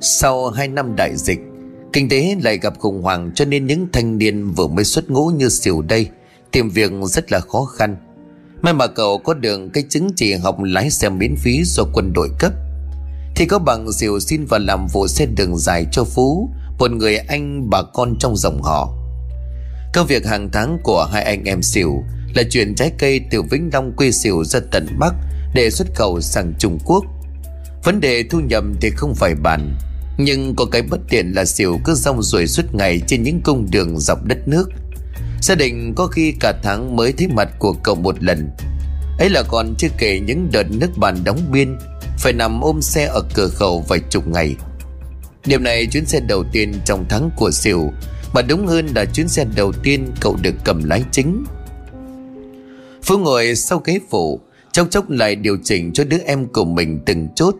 Sau 2 năm đại dịch, Kinh tế lại gặp khủng hoảng cho nên những thanh niên vừa mới xuất ngũ như xỉu đây Tìm việc rất là khó khăn. May mà cậu có được cái chứng chỉ học lái xe miễn phí do quân đội cấp. Thì có bằng diều xin vào làm vụ xe đường dài cho Phú, Một người anh, bà con trong dòng họ. Công việc hàng tháng của hai anh em xỉu Là chuyển trái cây từ Vĩnh Long quê xỉu ra tận Bắc Để xuất khẩu sang Trung Quốc. Vấn đề thu nhập thì không phải bàn, Nhưng có cái bất tiện là xỉu cứ rong ruổi suốt ngày trên những cung đường dọc đất nước. Gia đình có khi cả tháng mới thấy mặt của cậu một lần. Ấy là còn chưa kể những đợt nước bàn đóng biên Phải nằm ôm xe ở cửa khẩu vài chục ngày. Điểm này chuyến xe đầu tiên trong tháng của xỉu, Mà đúng hơn là chuyến xe đầu tiên cậu được cầm lái chính. Phú ngồi sau ghế phụ, Chốc chốc lại điều chỉnh cho đứa em của mình từng chốt.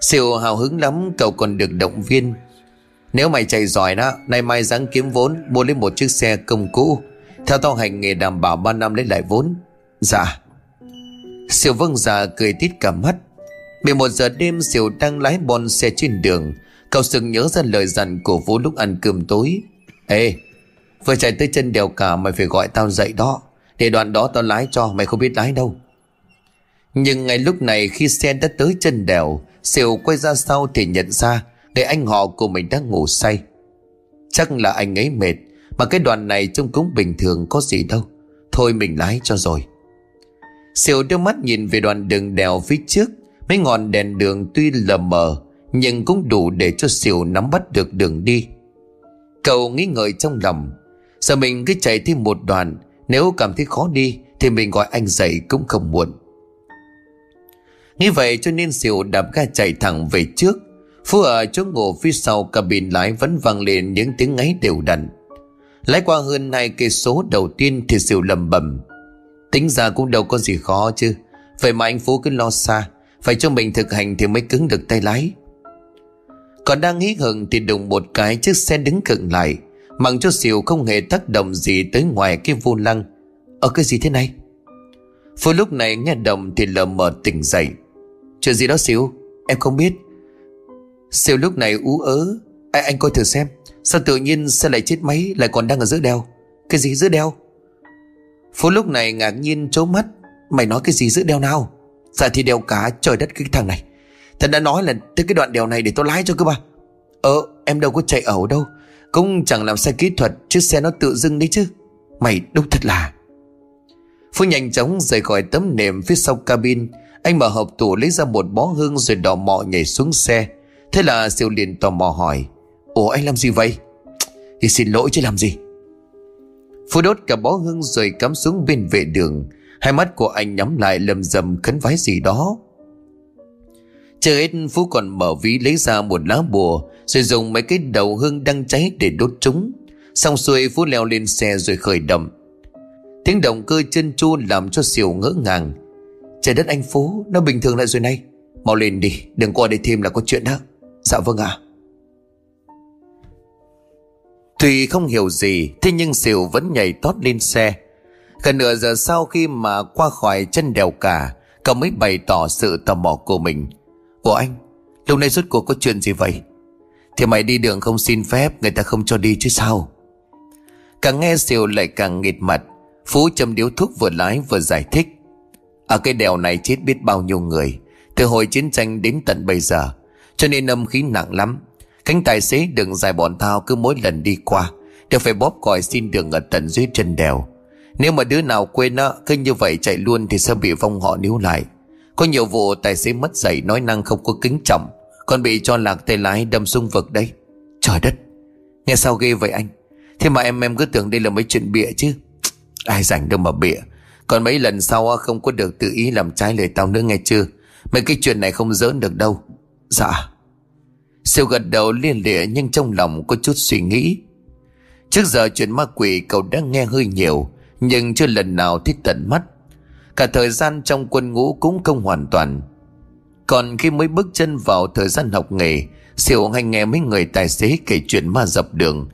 Siêu hào hứng lắm, cậu còn được động viên. Nếu mày chạy giỏi đó, Nay mai ráng kiếm vốn, Mua lấy một chiếc xe công cũ. Theo tao hành nghề đảm bảo 3 năm lấy lại vốn. Dạ. Siêu vâng dạ cười tít cả mắt. 11 giờ đêm, Siêu đang lái bon xe trên đường. Cậu sừng nhớ ra lời dặn của Vũ lúc ăn cơm tối. Ê, Vừa chạy tới chân đèo cả, mày phải gọi tao dậy đó. Để đoạn đó tao lái cho, mày không biết lái đâu. Nhưng ngay lúc này khi xe đã tới chân đèo, Siêu quay ra sau thì nhận ra để anh họ của mình đang ngủ say. Chắc là anh ấy mệt, Mà cái đoàn này trông cũng bình thường, có gì đâu. Thôi mình lái cho rồi. Siêu đưa mắt nhìn về đoạn đường đèo phía trước, Mấy ngọn đèn đường tuy lờ mờ, Nhưng cũng đủ để cho Siêu nắm bắt được đường đi. Cậu nghĩ ngợi trong lòng Giờ mình cứ chạy thêm một đoạn, Nếu cảm thấy khó đi Thì mình gọi anh dậy cũng không muộn. Nghĩ vậy cho nên Diệu đạp ga chạy thẳng về trước. Phú ở chỗ ngủ phía sau cabin lái vẫn vang lên những tiếng ngáy đều đặn. Lái qua hơn hai cây số đầu tiên thì Diệu lầm bầm Tính ra cũng đâu có gì khó chứ. Vậy mà anh Phú cứ lo xa, Phải cho mình thực hành thì mới cứng được tay lái. Còn đang hí hừng thì đụng một cái chiếc xe đứng cận lại, Mặc cho Diệu không hề tác động gì tới ngoài cái vô lăng. Ở cái gì thế này? Phú lúc này nghe đồng thì lờ mờ tỉnh dậy. Chuyện gì đó Siêu Em không biết. Siêu lúc này ú ớ. À, Anh coi thử xem Sao tự nhiên xe lại chết máy Lại còn đang ở giữa đèo? Cái gì giữa đèo? Phú lúc này ngạc nhiên trố mắt. Mày nói cái gì giữa đèo nào? Dạ thì đèo cả trời đất cái thằng này. Thật đã nói là tới cái đoạn đèo này để tôi lái cho cơ mà. Ờ em đâu có chạy ẩu đâu. Cũng chẳng làm sai kỹ thuật chứ xe nó tự dưng đấy chứ. Mày đúng thật là. Phú nhanh chóng rời khỏi tấm nệm phía sau cabin. Anh mở hộp tủ lấy ra một bó hương Rồi đỏ mọ nhảy xuống xe. Thế là siêu liền tò mò hỏi, Ủa, anh làm gì vậy? Thì xin lỗi chứ, làm gì? Phú đốt cả bó hương rồi cắm xuống bên vệ đường. Hai mắt của anh nhắm lại lầm rầm khấn vái gì đó. Chờ hết, Phú còn mở ví lấy ra một lá bùa Rồi dùng mấy cái đầu hương đang cháy để đốt chúng. Xong xuôi, Phú leo lên xe rồi khởi động. Tiếng động cơ chân chu làm cho Siêu ngỡ ngàng. Trời đất anh Phú, Nó bình thường lại rồi này. Mau lên đi, đừng qua đây thêm là có chuyện đó. Dạ vâng ạ. Tuy không hiểu gì, Thế nhưng Sỉu vẫn nhảy tót lên xe. Gần nửa giờ sau khi mà qua khỏi chân đèo cả, Cậu mới bày tỏ sự tò mò của mình. Của anh Lúc này rốt cuộc có chuyện gì vậy? Thì mày đi đường không xin phép, Người ta không cho đi chứ sao? Càng nghe Sỉu lại càng nghịt mặt. Phú châm điếu thuốc vừa lái vừa giải thích. Ở cái đèo này chết biết bao nhiêu người. Từ hồi chiến tranh đến tận bây giờ, Cho nên âm khí nặng lắm. Cánh tài xế đường dài bọn thao cứ mỗi lần đi qua, Đều phải bóp còi xin đường ở tận dưới chân đèo. Nếu mà đứa nào quên á, Cứ như vậy chạy luôn thì sẽ bị vong họ níu lại. Có nhiều vụ tài xế mất dạy Nói năng không có kính trọng, Còn bị cho lạc tay lái đâm sung vực đấy. Trời đất! Nghe sao ghê vậy anh? Thế mà em em cứ tưởng đây là mấy chuyện bịa chứ? Ai rảnh đâu mà bịa. Còn mấy lần sau không có được tự ý làm trái lời tao nữa nghe chưa? Mấy cái chuyện này không giỡn được đâu. Dạ. Siêu gật đầu liên lịa nhưng trong lòng có chút suy nghĩ. Trước giờ chuyện ma quỷ, cậu đã nghe hơi nhiều, Nhưng chưa lần nào thích tận mắt. Cả thời gian trong quân ngũ cũng không hoàn toàn. Còn khi mới bước chân vào thời gian học nghề, Siêu hay nghe mấy người tài xế kể chuyện ma dập đường.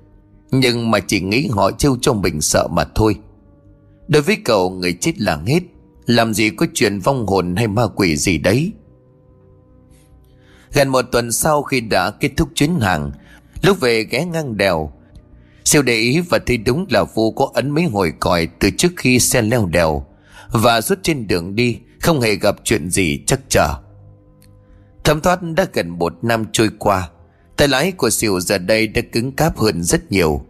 Nhưng mà chỉ nghĩ họ trêu cho mình sợ mà thôi. Đối với cậu, người chết là hết. Làm gì có chuyện vong hồn hay ma quỷ gì đấy. Gần một tuần sau khi đã kết thúc chuyến hàng, Lúc về ghé ngang đèo, Siêu để ý và thấy đúng là vô có ấn mấy hồi còi từ trước khi xe leo đèo Và suốt trên đường đi, Không hề gặp chuyện gì chắc chờ Thấm thoát đã gần một năm trôi qua, Tay lái của Siêu giờ đây đã cứng cáp hơn rất nhiều.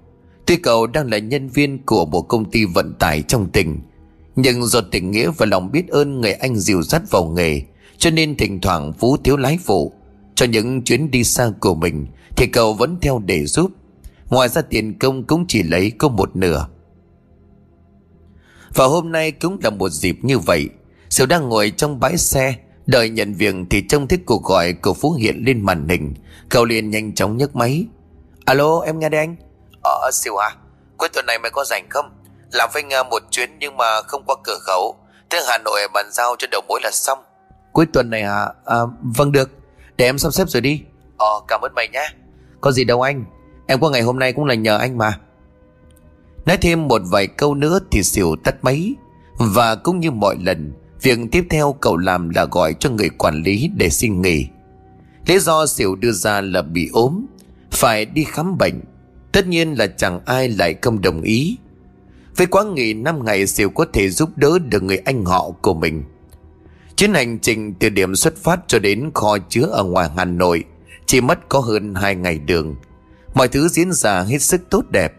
Tuy cậu đang là nhân viên của một công ty vận tải trong tỉnh, Nhưng do tình nghĩa và lòng biết ơn người anh dìu dắt vào nghề, Cho nên thỉnh thoảng Phú thiếu lái phụ. Cho những chuyến đi xa của mình Thì cậu vẫn theo để giúp. Ngoài ra tiền công cũng chỉ lấy có một nửa. Và hôm nay cũng là một dịp như vậy Siêu đang ngồi trong bãi xe, Đợi nhận việc thì trông thấy cuộc gọi của Phú hiện lên màn hình. Cậu liền nhanh chóng nhấc máy. Alo, em nghe đây anh. Ờ siêu à Cuối tuần này mày có rảnh không? Làm với Nga một chuyến nhưng mà không qua cửa khẩu. Tới Hà Nội bàn giao cho đầu mối là xong. Cuối tuần này hả? À, Vâng được. Để em sắp xếp rồi đi. Ờ cảm ơn mày nhé. Có gì đâu anh. Em qua ngày hôm nay cũng là nhờ anh mà. Nói thêm một vài câu nữa thì xỉu tắt máy. Và cũng như mọi lần Việc tiếp theo cậu làm là gọi cho người quản lý để xin nghỉ. Lý do xỉu đưa ra là bị ốm Phải đi khám bệnh Tất nhiên là chẳng ai lại không đồng ý. Với quá nghỉ 5 ngày xỉu có thể giúp đỡ được người anh họ của mình. Chuyến hành trình từ điểm xuất phát cho đến kho chứa ở ngoài Hà Nội Chỉ mất có hơn 2 ngày đường. Mọi thứ diễn ra hết sức tốt đẹp.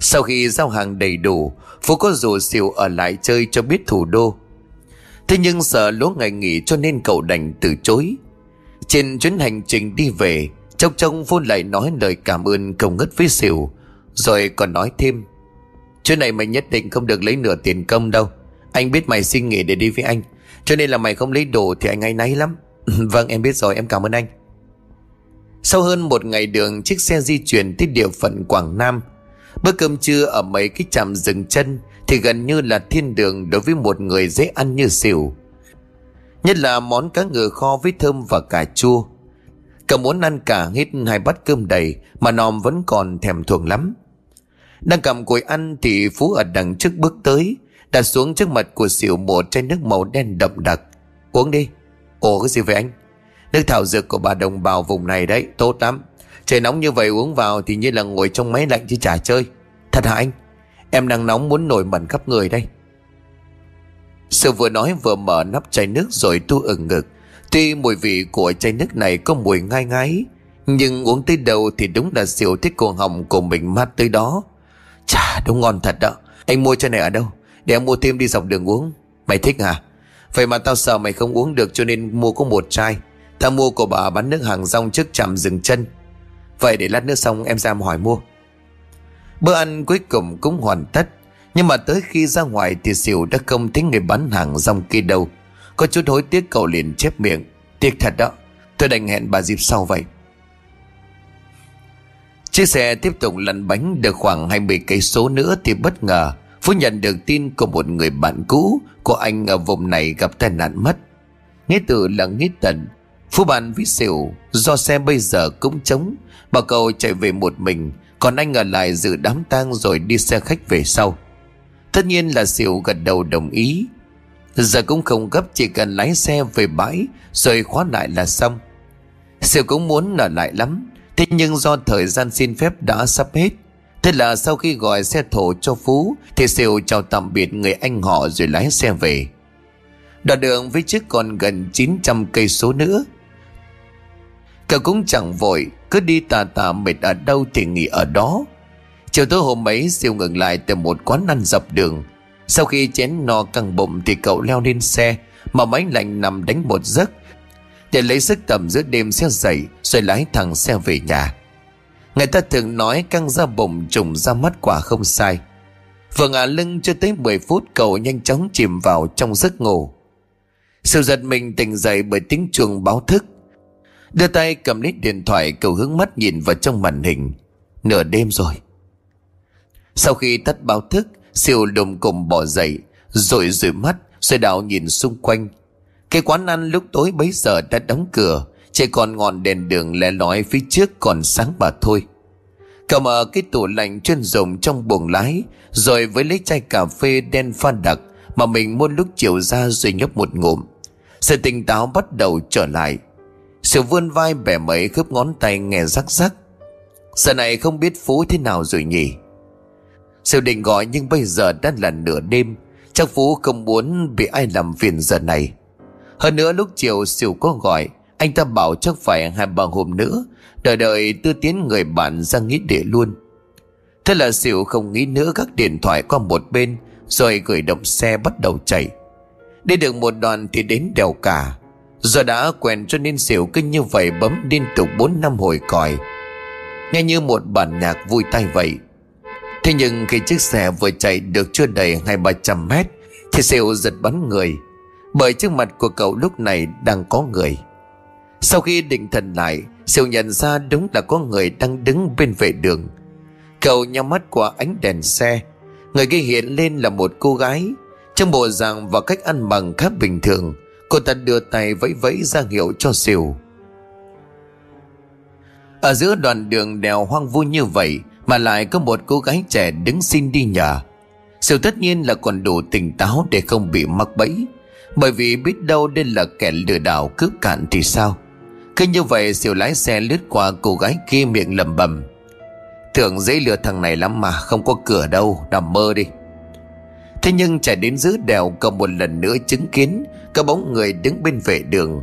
Sau khi giao hàng đầy đủ, Phú có rủ xỉu ở lại chơi cho biết thủ đô. Thế nhưng sợ lỗ ngày nghỉ cho nên cậu đành từ chối. Trên chuyến hành trình đi về Chốc trông vô lại nói lời cảm ơn công ngất với xỉu Rồi còn nói thêm, chuyện này mày nhất định không được lấy nửa tiền công đâu. Anh biết mày xin nghỉ để đi với anh, Cho nên là mày không lấy đồ thì anh ngay náy lắm. Vâng em biết rồi, em cảm ơn anh. Sau hơn một ngày đường, chiếc xe di chuyển tới địa phận Quảng Nam. Bữa cơm trưa ở mấy cái trạm dừng chân Thì gần như là thiên đường đối với một người dễ ăn như xỉu Nhất là món cá ngừ kho với thơm và cà chua. Cậu muốn ăn cả hết hai bát cơm đầy Mà nòm vẫn còn thèm thuồng lắm. Đang cầm cùi ăn thì Phú ở đằng trước bước tới, Đặt xuống trước mặt của xỉu một chai nước màu đen đậm đặc. Uống đi. Ồ, cái gì vậy anh? Nước thảo dược của bà đồng bào vùng này đấy, Tốt lắm. Trời nóng như vậy uống vào thì như là ngồi trong máy lạnh chứ chả chơi. Thật hả anh? Em đang nóng muốn nổi mẩn khắp người đây. Sự vừa nói vừa mở nắp chai nước rồi tu ừng ngực. Tuy mùi vị của chai nước này có mùi ngai ngái, Nhưng uống tới đầu thì đúng là siêu thích cổ họng của mình mát tới đó. Chà, đúng ngon thật đó. Anh mua chai này ở đâu? Để em mua thêm đi dọc đường uống. Mày thích hả Vậy mà tao sợ mày không uống được cho nên mua có một chai. Tao mua của bà bán nước hàng rong trước trạm dừng chân. Vậy để lát nữa xong em ra hỏi mua. Bữa ăn cuối cùng cũng hoàn tất, Nhưng mà tới khi ra ngoài thì xỉu đã không thấy người bán hàng rong kia đâu. Có chút hối tiếc cậu liền chép miệng. Tiếc thật đó Tôi đành hẹn bà dịp sau vậy. Chiếc xe tiếp tục lăn bánh được khoảng 20 cây số nữa thì bất ngờ Phú nhận được tin của một người bạn cũ của anh ở vùng này gặp tai nạn mất. Nghĩa tử là nghĩa tận, Phú bàn với xỉu Do xe bây giờ cũng trống Bà cậu chạy về một mình Còn anh ở lại dự đám tang rồi đi xe khách về sau. Tất nhiên là xỉu gật đầu đồng ý Giờ cũng không gấp, chỉ cần lái xe về bãi, Rồi khóa lại là xong. Siêu cũng muốn ở lại lắm, Thế nhưng do thời gian xin phép đã sắp hết, Thế là sau khi gọi xe thổ cho Phú, Thì Siêu chào tạm biệt người anh họ rồi lái xe về. Đoạn đường với chiếc còn gần 900 cây số nữa. Cậu cũng chẳng vội, Cứ đi tà tà mệt ở đâu thì nghỉ ở đó. Chiều tối hôm ấy siêu ngừng lại từ một quán ăn dọc đường. Sau khi chén no căng bụng Thì cậu leo lên xe, Mà máy lạnh nằm đánh một giấc. Để lấy sức tầm giữa đêm xe dậy, Rồi lái thẳng xe về nhà. Người ta thường nói căng ra bụng trùng ra mắt quả không sai. Vừa ngả lưng chưa tới 10 phút, cậu nhanh chóng chìm vào trong giấc ngủ. Sự giật mình tỉnh dậy bởi tiếng chuông báo thức. Đưa tay cầm lấy điện thoại, cậu hướng mắt nhìn vào trong màn hình. Nửa đêm rồi. Sau khi tắt báo thức Siêu đùng cùng bỏ dậy, Rồi rủi mắt Rồi đảo nhìn xung quanh. Cái quán ăn lúc tối bấy giờ đã đóng cửa, Chỉ còn ngọn đèn đường lẻ lói phía trước còn sáng mà thôi. Cậu mở cái tủ lạnh chuyên dùng trong buồng lái, Rồi với lấy chai cà phê đen pha đặc Mà mình mua lúc chiều ra rồi nhấp một ngụm. Sự tỉnh táo bắt đầu trở lại. Siêu vươn vai bẻ mấy khớp ngón tay nghe rắc rắc. Giờ này không biết Phú thế nào rồi nhỉ? Siêu định gọi nhưng bây giờ đã là nửa đêm. Chắc Phú không muốn bị ai làm phiền giờ này. Hơn nữa lúc chiều Siêu có gọi, Anh ta bảo chắc phải hai ba hôm nữa. Đợi đợi tư tiến người bạn ra nghĩ để luôn. Thế là Siêu không nghĩ nữa các điện thoại qua một bên, Rồi gửi động xe bắt đầu chạy. Đi được một đoạn thì đến đèo cả. Giờ đã quen cho nên Siêu cứ như vậy bấm liên tục 4 năm hồi còi. Nghe như một bản nhạc vui tay vậy. Thế nhưng khi chiếc xe vừa chạy được chưa đầy hai ba trăm mét, Thì Siêu giật bắn người, Bởi trước mặt của cậu lúc này đang có người. Sau khi định thần lại Siêu nhận ra đúng là có người đang đứng bên vệ đường. Cậu nhắm mắt qua ánh đèn xe, Người kia hiện lên là một cô gái Trong bộ dạng và cách ăn bằng khác bình thường. Cô ta đưa tay vẫy vẫy ra hiệu cho Siêu Ở giữa đoạn đường đèo hoang vu như vậy mà lại có một cô gái trẻ đứng xin đi nhờ. Sự tất nhiên là còn đủ tỉnh táo để không bị mắc bẫy. Bởi vì biết đâu đây là kẻ lừa đảo cướp cạn thì sao? Cứ như vậy Siêu lái xe lướt qua cô gái kia miệng lầm bầm Tưởng dễ lừa thằng này lắm mà Không có cửa đâu, Nằm mơ đi. Thế nhưng chạy đến giữa đèo Cậu một lần nữa chứng kiến, Có bóng người đứng bên vệ đường.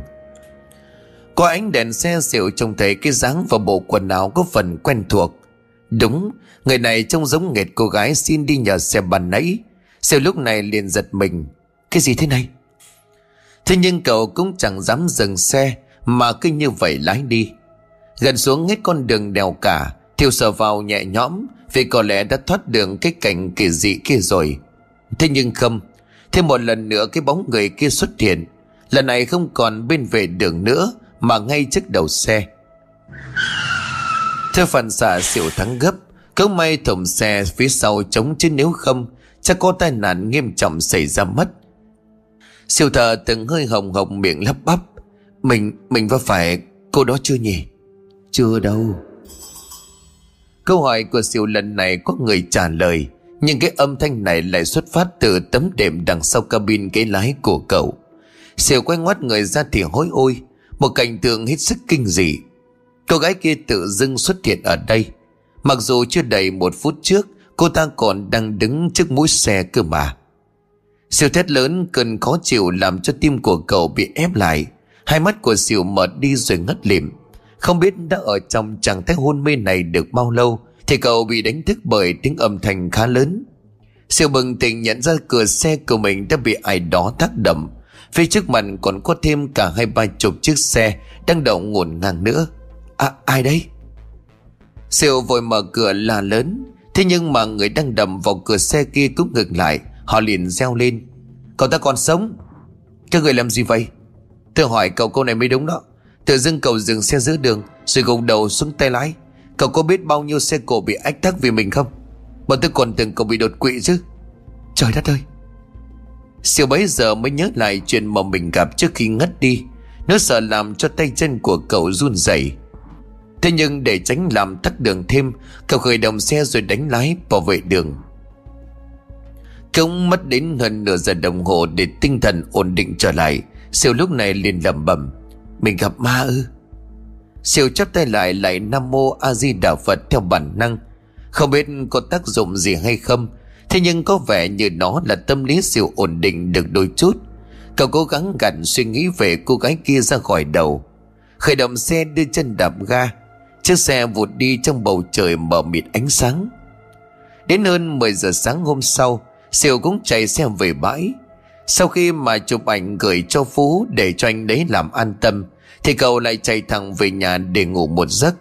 Qua ánh đèn xe xỉu trông thấy cái dáng và bộ quần áo có phần quen thuộc. Đúng, Người này trông giống nghệt cô gái xin đi nhờ xe bàn nãy. Siêu lúc này liền giật mình. Cái gì thế này? Thế nhưng cậu cũng chẳng dám dừng xe, Mà cứ như vậy lái đi. Gần xuống hết con đường đèo cả, Thiêu sờ vào nhẹ nhõm, Vì có lẽ đã thoát đường cái cảnh kỳ dị kia rồi. Thế nhưng không, Thêm một lần nữa cái bóng người kia xuất hiện. Lần này không còn bên vệ đường nữa, Mà ngay trước đầu xe. Theo phản xạ xỉu thắng gấp Cớ may thùng xe phía sau chống chứ nếu không Chắc có tai nạn nghiêm trọng xảy ra mất. Siêu thờ từng hơi hồng hồng miệng lắp bắp Mình, mình có phải cô đó chưa nhỉ? Chưa đâu. Câu hỏi của siêu lần này có người trả lời Nhưng cái âm thanh này lại xuất phát từ tấm đệm đằng sau cabin ghế lái của cậu. Siêu quay ngoắt người ra thì hối ôi Một cảnh tượng hết sức kinh dị. Cô gái kia tự dưng xuất hiện ở đây. Mặc dù chưa đầy một phút trước, Cô ta còn đang đứng trước mũi xe cơ mà. Siêu thét lớn cơn khó chịu làm cho tim của cậu bị ép lại. Hai mắt của Siêu mở đi rồi ngất lịm. Không biết đã ở trong trạng thái hôn mê này được bao lâu, Thì cậu bị đánh thức bởi tiếng âm thanh khá lớn. Siêu bừng tỉnh nhận ra cửa xe của mình đã bị ai đó tác động. Phía trước mặt còn có thêm cả hai ba chục chiếc xe Đang đậu ngổn ngang nữa. À ai đây Siêu vội mở cửa là lớn. Thế nhưng mà người đang đầm vào cửa xe kia cũng ngừng lại. Họ liền reo lên. Cậu ta còn sống? Các người làm gì vậy? Tôi hỏi cậu câu này mới đúng đó. Tự dưng cậu dừng xe giữa đường Rồi gục đầu xuống tay lái. Cậu có biết bao nhiêu xe cổ bị ách tắc vì mình không? Bọn tôi còn tưởng cậu bị đột quỵ chứ. Trời đất ơi! Siêu bấy giờ mới nhớ lại chuyện mà mình gặp trước khi ngất đi. Nó sợ làm cho tay chân của cậu run rẩy. Thế nhưng để tránh làm tắt đường thêm, Cậu khởi động xe rồi đánh lái bảo vệ đường. Cũng mất đến hơn nửa giờ đồng hồ Để tinh thần ổn định trở lại, Siêu lúc này liền lẩm bẩm, mình gặp ma ư? Siêu chắp tay lại lại Nam Mô A Di Đà Phật theo bản năng, Không biết có tác dụng gì hay không, Thế nhưng có vẻ như nó là tâm lý siêu ổn định được đôi chút. Cậu cố gắng gặn suy nghĩ về cô gái kia ra khỏi đầu, Khởi động xe đưa chân đạp ga Chiếc xe vụt đi trong bầu trời mờ mịt ánh sáng. Đến hơn 10 giờ sáng hôm sau, Siêu cũng chạy xe về bãi. Sau khi mà chụp ảnh gửi cho Phú Để cho anh đấy làm an tâm, thì cậu lại chạy thẳng về nhà để ngủ một giấc.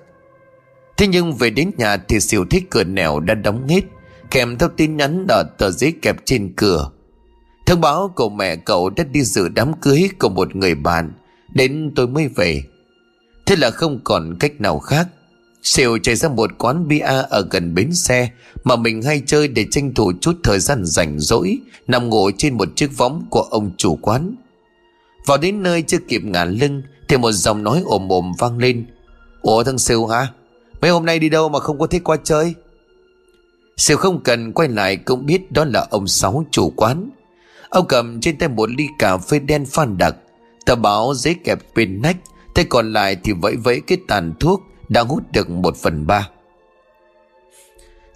Thế nhưng về đến nhà thì siêu thích cửa nẻo đã đóng hết Kèm theo tin nhắn ở tờ giấy kẹp trên cửa. Thông báo của mẹ cậu đã đi dự đám cưới của một người bạn, Đến tôi mới về. Thế là không còn cách nào khác. Siêu chạy ra một quán bia ở gần bến xe Mà mình hay chơi để tranh thủ chút thời gian rảnh rỗi, Nằm ngủ trên một chiếc võng của ông chủ quán. Vào đến nơi chưa kịp ngả lưng thì một giọng nói ồm ồm vang lên. Ủa thằng Siêu hả? Mấy hôm nay đi đâu mà không có thích qua chơi? Siêu không cần quay lại cũng biết đó là ông Sáu chủ quán. Ông cầm trên tay một ly cà phê đen phan đặc, Tờ báo giấy kẹp bên nách Tay còn lại thì vẫy vẫy cái tàn thuốc Đã hút được một phần ba.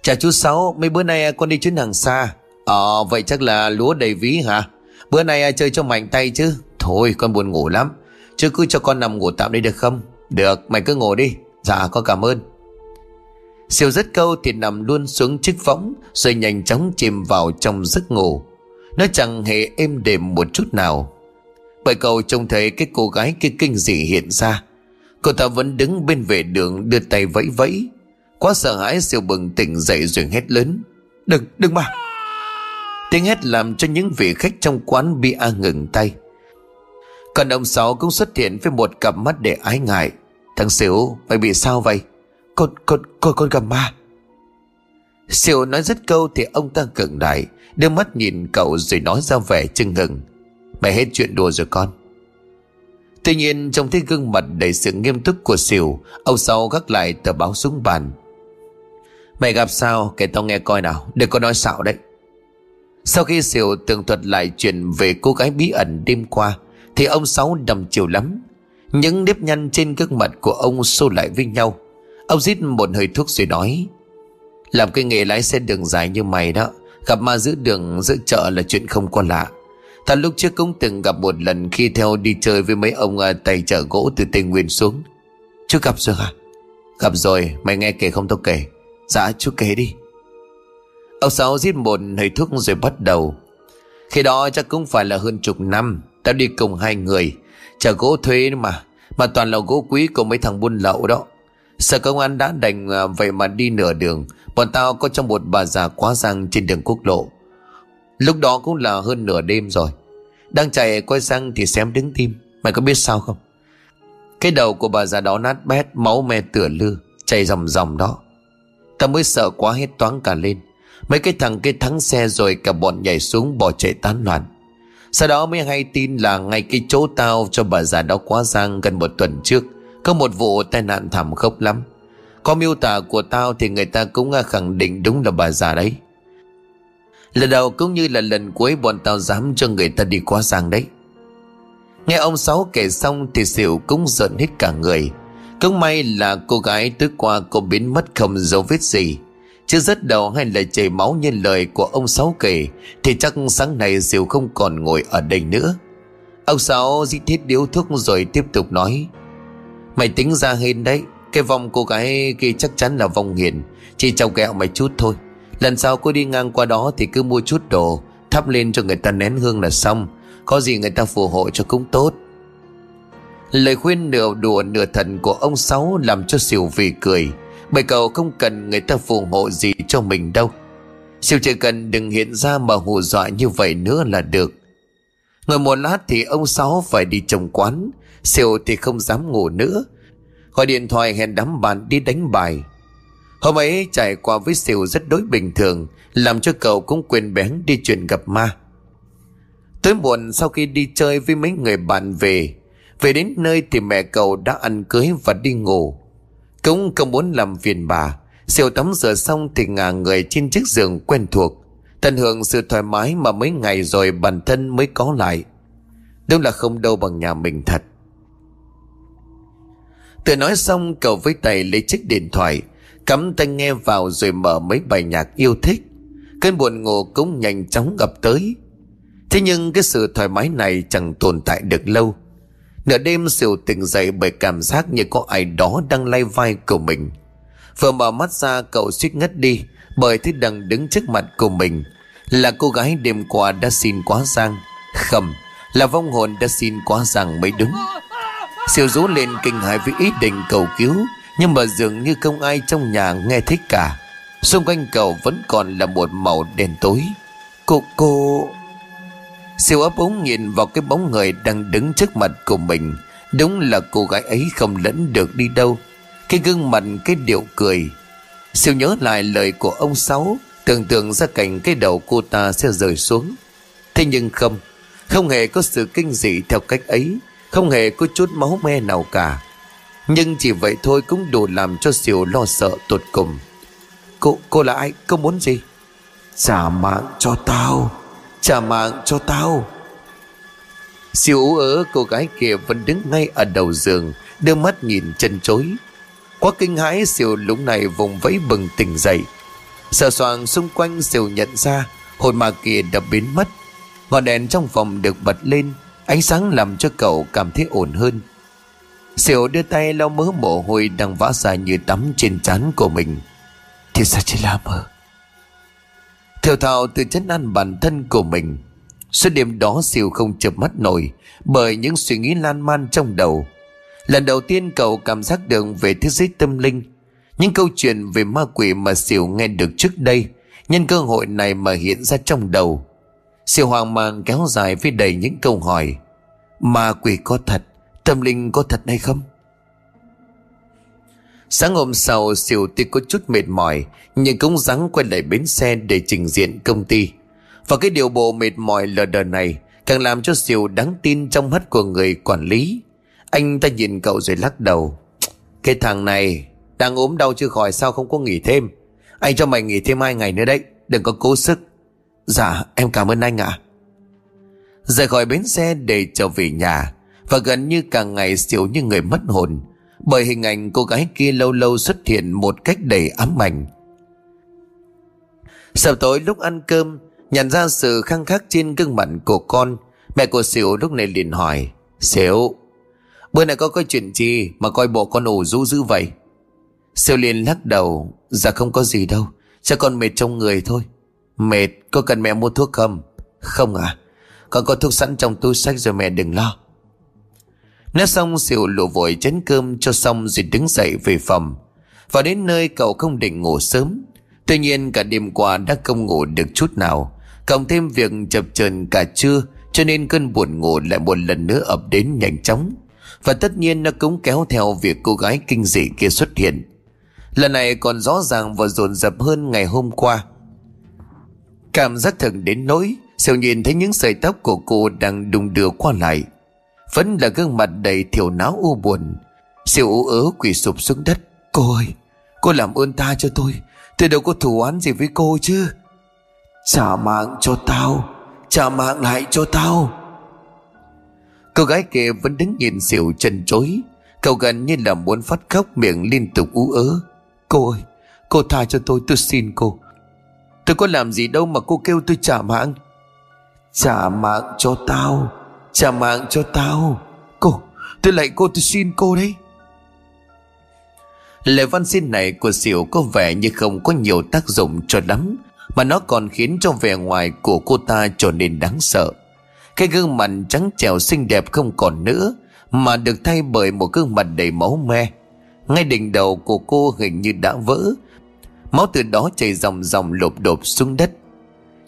Chào chú Sáu, Mấy bữa nay con đi chuyến hàng xa? Ờ vậy chắc là lúa đầy ví hả? Bữa nay chơi cho mạnh tay chứ. Thôi, con buồn ngủ lắm. Chứ cứ cho con nằm ngủ tạm đây được không? Được, mày cứ ngồi đi. Dạ con cảm ơn. Siêu rất câu thì nằm luôn xuống chiếc võng, Rồi nhanh chóng chìm vào trong giấc ngủ. Nó chẳng hề êm đềm một chút nào. Bởi cậu trông thấy cái cô gái kia kinh dị hiện ra. Cô ta vẫn đứng bên vệ đường đưa tay vẫy vẫy. Quá sợ hãi siêu bừng tỉnh dậy rồi hét lớn. Đừng, đừng mà! Tiếng hét làm cho những vị khách trong quán bị a ngừng tay. Còn ông Sáu cũng xuất hiện với một cặp mắt để ái ngại. Thằng Xỉu mày bị sao vậy? Con con con con gặp ma. Xỉu nói rất câu thì ông ta cứng lại Đưa mắt nhìn cậu rồi nói ra vẻ chưng ngừng. Mày hết chuyện đùa rồi con. Tuy nhiên trong thấy gương mặt đầy sự nghiêm túc của Xỉu Ông Sáu gác lại tờ báo xuống bàn. Mày gặp sao? Kể tao nghe coi nào Đừng có nói xạo đấy. Sau khi Xỉu tường thuật lại chuyện về cô gái bí ẩn đêm qua, Thì ông Sáu đầm chiều lắm. Những nếp nhăn trên gương mặt của ông xô lại với nhau. Ông rít một hơi thuốc rồi nói, Làm cái nghề lái xe đường dài như mày đó, Gặp ma giữa đường giữa chợ là chuyện không có lạ. Ta lúc trước cũng từng gặp một lần khi theo đi chơi với mấy ông uh, tay chở gỗ từ Tây Nguyên xuống. Chú gặp rồi hả? Gặp rồi, mày nghe kể không tao kể. Dạ chú kể đi. Ông Sáu giết một hơi thuốc rồi bắt đầu. Khi đó chắc cũng phải là hơn chục năm Tao đi cùng hai người Chở gỗ thuê mà Mà toàn là gỗ quý của mấy thằng buôn lậu đó. Sở công an đã đành à, vậy mà đi nửa đường Bọn tao có trong một bà già quá răng trên đường quốc lộ. Lúc đó cũng là hơn nửa đêm rồi. Đang chạy quay sang thì xém đứng tim. Mày có biết sao không? Cái đầu của bà già đó nát bét, Máu me tửa lư, Chảy ròng ròng đó. Tao mới sợ quá hết toán cả lên. Mấy cái thằng kia thắng xe rồi cả bọn nhảy xuống bỏ chạy tán loạn. Sau đó mới hay tin là ngay cái chỗ tao cho bà già đó quá giang gần một tuần trước, Có một vụ tai nạn thảm khốc lắm. Có miêu tả của tao thì người ta cũng khẳng định đúng là bà già đấy. Lần đầu cũng như là lần cuối bọn tao dám cho người ta đi qua giang đấy. Nghe ông Sáu kể xong thì xỉu cũng giận hết cả người. Cũng may là cô gái tối qua cô biến mất không dấu vết gì. Chứ rất đầu hay là chảy máu như lời của ông Sáu kể, Thì chắc sáng nay Diệu không còn ngồi ở đây nữa. Ông Sáu dít thiết điếu thuốc rồi tiếp tục nói, Mày tính ra hên đấy, Cái vòng cô gái kia chắc chắn là vòng hiền Chỉ trong kẹo mày chút thôi. Lần sau cô đi ngang qua đó thì cứ mua chút đồ, Thắp lên cho người ta nén hương là xong. Có gì người ta phù hộ cho cũng tốt. Lời khuyên nửa đùa nửa thần của ông Sáu Làm cho Sỉu vì cười. Bởi cậu không cần người ta phù hộ gì cho mình đâu. Siêu chỉ cần đừng hiện ra mà hù dọa như vậy nữa là được. Ngồi một lát thì ông Sáu phải đi trồng quán. Siêu thì không dám ngủ nữa. Gọi điện thoại hẹn đám bạn đi đánh bài. Hôm ấy trải qua với sỉu rất đối bình thường, Làm cho cậu cũng quên bén đi chuyện gặp ma. Tối muộn sau khi đi chơi với mấy người bạn về Về đến nơi thì mẹ cậu đã ăn cưới và đi ngủ. Cũng không muốn làm phiền bà, Siêu tắm rửa xong thì ngả người trên chiếc giường quen thuộc, Tận hưởng sự thoải mái mà mấy ngày rồi bản thân mới có lại. Đúng là không đâu bằng nhà mình thật. Từ nói xong, cậu với tay lấy chiếc điện thoại Cắm tai nghe vào rồi mở mấy bài nhạc yêu thích Cơn buồn ngủ cũng nhanh chóng gặp tới Thế nhưng cái sự thoải mái này chẳng tồn tại được lâu Nửa đêm siêu tỉnh dậy bởi cảm giác như có ai đó đang lay vai của mình. Vừa mở mắt ra, cậu suýt ngất đi, bởi thấy đằng đứng trước mặt của mình là cô gái đêm qua đã xin quá giang. Khẩm là vong hồn đã xin quá giang mới đúng. Siêu rú lên kinh hãi với ý định cầu cứu nhưng mà dường như không ai trong nhà nghe thích cả. Xung quanh cậu vẫn còn là một màu đen tối. Cô, cô... Siêu ấp ống nhìn vào cái bóng người đang đứng trước mặt của mình. Đúng là cô gái ấy không lẫn được đi đâu. Cái gương mặt cái điệu cười. Siêu nhớ lại lời của ông Sáu Tưởng tượng ra cảnh cái đầu cô ta sẽ rời xuống. Thế nhưng không Không hề có sự kinh dị theo cách ấy. Không hề có chút máu me nào cả. Nhưng chỉ vậy thôi cũng đủ làm cho Siêu lo sợ tột cùng. Cô, cô là ai? Cô muốn gì? Trả mạng cho tao. Trả mạng cho tao. Siêu ú ớ cô gái kia vẫn đứng ngay ở đầu giường Đưa mắt nhìn chân chối. Quá kinh hãi siêu lúc này vùng vẫy bừng tỉnh dậy. Sợ soạn xung quanh siêu nhận ra Hồn ma kia đã biến mất. Ngọn đèn trong phòng được bật lên Ánh sáng làm cho cậu cảm thấy ổn hơn. Siêu đưa tay lau mớ mồ hôi đang vã ra như tắm trên trán của mình. Thì sao chỉ là mơ Theo thảo từ chấn ăn bản thân của mình. Suốt đêm đó siêu không chợp mắt nổi Bởi những suy nghĩ lan man trong đầu. Lần đầu tiên cậu cảm giác được về thế giới tâm linh. Những câu chuyện về ma quỷ mà siêu nghe được trước đây, Nhân cơ hội này mà hiện ra trong đầu. Siêu hoang mang kéo dài với đầy những câu hỏi, Ma quỷ có thật Tâm linh có thật hay không? Sáng hôm sau, Siêu tuy có chút mệt mỏi, Nhưng cũng rắn quay lại bến xe để trình diện công ty. Và cái điều bộ mệt mỏi lờ đờ này Càng làm cho Siêu đáng tin trong mắt của người quản lý. Anh ta nhìn cậu rồi lắc đầu. Cái thằng này Đang ốm đau chưa khỏi sao không có nghỉ thêm? Anh cho mày nghỉ thêm hai ngày nữa đấy, Đừng có cố sức. Dạ em cảm ơn anh ạ. Rời khỏi bến xe để trở về nhà và gần như càng ngày xỉu như người mất hồn, Bởi hình ảnh cô gái kia lâu lâu xuất hiện một cách đầy ám ảnh. Sau tối lúc ăn cơm, Nhận ra sự khăng khắc trên gương mặt của con, Mẹ của Xỉu lúc này liền hỏi, Xỉu, Bữa nay có có chuyện gì mà coi bộ con ủ rũ dữ vậy? Xỉu liền lắc đầu Dạ không có gì đâu Chắc con mệt trong người thôi. Mệt, có cần mẹ mua thuốc không? Không à Con có thuốc sẵn trong túi sách rồi mẹ đừng lo. Nói xong xịu lụ vội chén cơm cho xong rồi đứng dậy về phòng. Và đến nơi, cậu không định ngủ sớm. Tuy nhiên, cả đêm qua đã không ngủ được chút nào. Cộng thêm việc chập chờn cả trưa, Cho nên cơn buồn ngủ lại một lần nữa ập đến nhanh chóng. Và tất nhiên nó cũng kéo theo việc cô gái kinh dị kia xuất hiện. Lần này còn rõ ràng và dồn dập hơn ngày hôm qua. Cảm giác thần đến nỗi, Siêu nhìn thấy những sợi tóc của cô đang đung đưa qua lại. Vẫn là gương mặt đầy thiểu não u buồn. Siêu ú ớ quỳ sụp xuống đất. Cô ơi, Cô làm ơn ta cho tôi. Tôi đâu có thù oán gì với cô chứ. Trả mạng cho tao. Trả mạng lại cho tao. Cô gái kia vẫn đứng nhìn xỉu chân chối. Cậu gần như là muốn phát khóc miệng liên tục ú ớ. Cô ơi, Cô tha cho tôi tôi xin cô. Tôi có làm gì đâu mà cô kêu tôi trả mạng. Trả mạng cho tao. Trả mạng cho tao. Cô, Tôi lại cô tôi xin cô đấy. Lời văn xin này của Diệu có vẻ như không có nhiều tác dụng cho lắm, Mà nó còn khiến cho vẻ ngoài của cô ta trở nên đáng sợ. Cái gương mặt trắng trẻo xinh đẹp không còn nữa, Mà được thay bởi một gương mặt đầy máu me. Ngay đỉnh đầu của cô hình như đã vỡ. Máu từ đó chảy dòng dòng lộp đột xuống đất.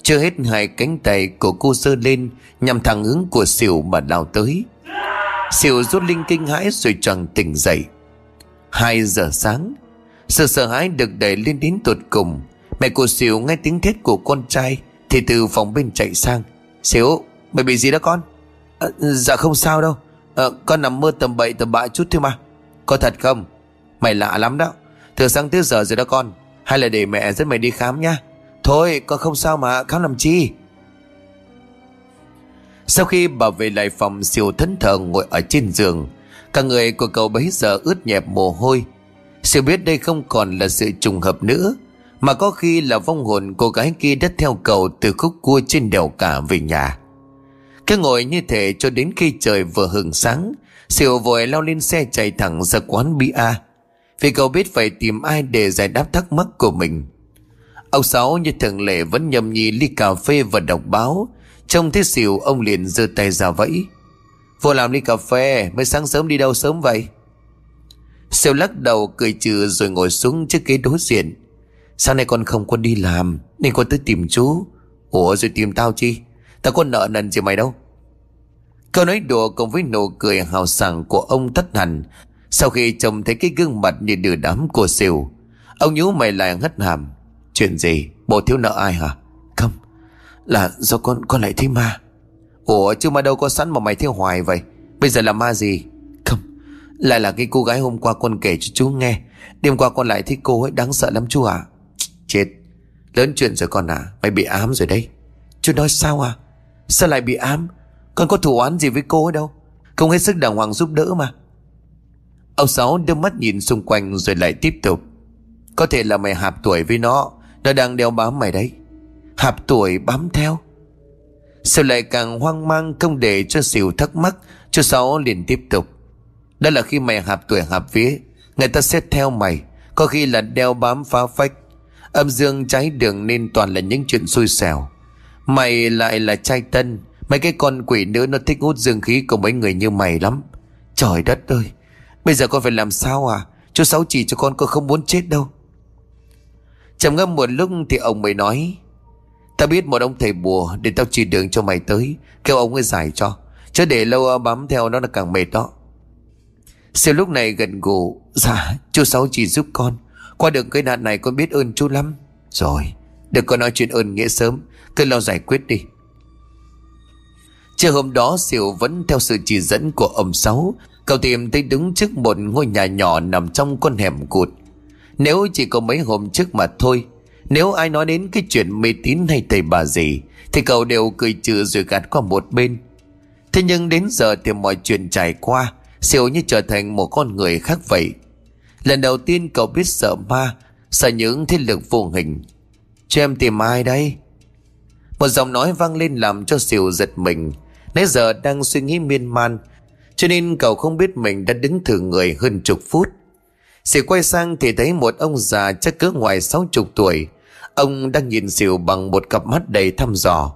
Chưa hết hai cánh tay của cô sơ lên Nhằm thẳng hướng của xỉu mà lao tới. Xỉu rút linh kinh hãi rồi choàng tỉnh dậy. Hai giờ sáng Sự sợ hãi được đẩy lên đến tột cùng. Mẹ của xỉu nghe tiếng thét của con trai Thì từ phòng bên chạy sang. Xỉu mày bị gì đó con? À, Dạ không sao đâu. À, Con nằm mơ tầm bậy tầm bạ chút thôi mà. Có thật không? Mày lạ lắm đó. Từ sáng tới giờ rồi đó con. Hay là để mẹ dẫn mày đi khám nha Thôi, con không sao mà, khám làm chi? Sau khi bà về lại phòng siêu thẫn thờ ngồi ở trên giường, Cả người của cậu bấy giờ ướt nhẹp mồ hôi. Siêu biết đây không còn là sự trùng hợp nữa, Mà có khi là vong hồn cô gái kia đã theo cậu từ khúc cua trên đèo cả về nhà. Cứ ngồi như thế cho đến khi trời vừa hừng sáng, Siêu vội lao lên xe chạy thẳng ra quán bia. Vì cậu biết phải tìm ai để giải đáp thắc mắc của mình. Ông Sáu như thường lệ vẫn nhầm nhì ly cà phê và đọc báo. Trông thấy xỉu, ông liền giơ tay ra vẫy. Vô làm ly cà phê, Mới sáng sớm đi đâu sớm vậy? Siêu lắc đầu, cười trừ rồi ngồi xuống trước ghế đối diện. Sáng nay con không có đi làm, Nên con tới tìm chú. Ủa, rồi tìm tao chi? Tao có nợ nần gì mày đâu. Câu nói đùa cùng với nụ cười hào sảng của ông thất hẳn. Sau khi trông thấy cái gương mặt như đứa đám của siêu Ông nhú mày lại hất hàm. Chuyện gì? Bộ thiếu nợ ai hả? Không, Là do con con lại thấy ma. Ủa, chứ mà đâu có sẵn mà mày thấy hoài vậy. Bây giờ là ma gì? Không, Lại là cái cô gái hôm qua con kể cho chú nghe. Đêm qua con lại thấy cô ấy đáng sợ lắm chú à Chết. Lớn chuyện rồi con à Mày bị ám rồi đấy. Chú nói sao à? Sao lại bị ám? Con có thủ án gì với cô ấy đâu. Không hết sức đàng hoàng giúp đỡ mà. Ông Sáu đưa mắt nhìn xung quanh rồi lại tiếp tục. Có thể là mày hạp tuổi với nó. Nó đang đeo bám mày đấy. Hạp tuổi bám theo. Sao lại càng hoang mang không để cho xỉu thắc mắc Chú Sáu liền tiếp tục. Đó là khi mày hạp tuổi hạp vía, Người ta xét theo mày, Có khi là đeo bám phá phách. Âm dương trái đường nên toàn là những chuyện xui xẻo. Mày lại là trai tân, Mấy cái con quỷ nữa nó thích hút dương khí của mấy người như mày lắm. Trời đất ơi, Bây giờ con phải làm sao à? Chú Sáu chỉ cho con con không muốn chết đâu. Trầm ngâm một lúc thì ông mới nói, Ta biết một ông thầy bùa Để tao chỉ đường cho mày tới, Kêu ông ấy giải cho, Chứ để lâu à, bám theo nó là càng mệt đó. Siêu lúc này gần gù Dạ chú Sáu chỉ giúp con, Qua được cái nạn này con biết ơn chú lắm. Rồi Đừng có nói chuyện ơn nghĩa sớm, Cứ lo giải quyết đi. Chiều hôm đó Siêu vẫn theo sự chỉ dẫn của ông Sáu, Cậu tìm thấy đứng trước một ngôi nhà nhỏ nằm trong con hẻm cụt. Nếu chỉ có mấy hôm trước mà thôi, Nếu ai nói đến cái chuyện mê tín hay thầy bà gì, Thì cậu đều cười trừ rồi gạt qua một bên. Thế nhưng đến giờ thì mọi chuyện trải qua, Siêu như trở thành một con người khác vậy. Lần đầu tiên cậu biết sợ ma, Sợ những thế lực vô hình. Cho em tìm ai đây? Một giọng nói vang lên làm cho Siêu giật mình. Nãy giờ đang suy nghĩ miên man, Cho nên cậu không biết mình đã đứng thử người hơn chục phút. Siêu quay sang thì thấy một ông già chắc cỡ ngoài sáu chục tuổi. Ông đang nhìn Siêu bằng một cặp mắt đầy thăm dò.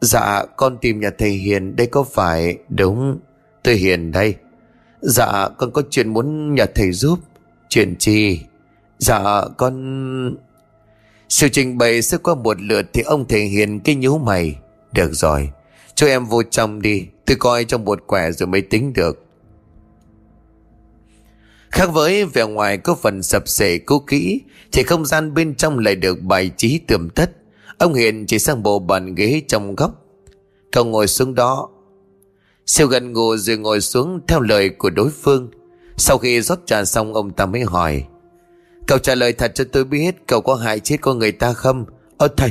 Dạ con tìm nhà thầy Hiền đây có phải? Đúng. Tôi Hiền đây. Dạ con có chuyện muốn nhà thầy giúp. Chuyện chi? Dạ con Sự trình bày sẽ qua một lượt Thì ông thầy Hiền cái nhíu mày. Được rồi. Cho em vô trong đi. Tôi coi trong một quẻ rồi mới tính được. Khác với vẻ ngoài có phần sập sệ, cố kỹ, Thì không gian bên trong lại được bài trí tươm tất. Ông Hiền chỉ sang bộ bàn ghế trong góc. Cậu ngồi xuống đó. Siêu gần ngủ rồi ngồi xuống theo lời của đối phương. Sau khi rót trà xong, ông ta mới hỏi. Cậu trả lời thật cho tôi biết Cậu có hại chết con người ta không? Ơ thầy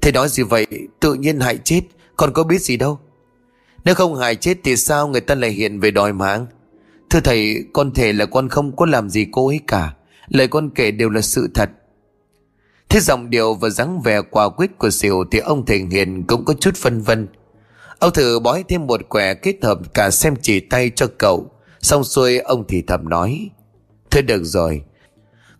Thầy nói gì vậy? Tự nhiên hại chết còn có biết gì đâu. Nếu không hại chết thì sao người ta lại hiện về đòi mạng? Thưa thầy, Con thể là con không có làm gì cô ấy cả Lời con kể đều là sự thật Thế giọng điệu và dáng vẻ quả quyết của Siêu Thì ông thầy Hiền cũng có chút phân vân Ông thử bói thêm một quẻ kết hợp cả xem chỉ tay cho cậu. Xong xuôi, ông thì thầm nói. Thôi được rồi.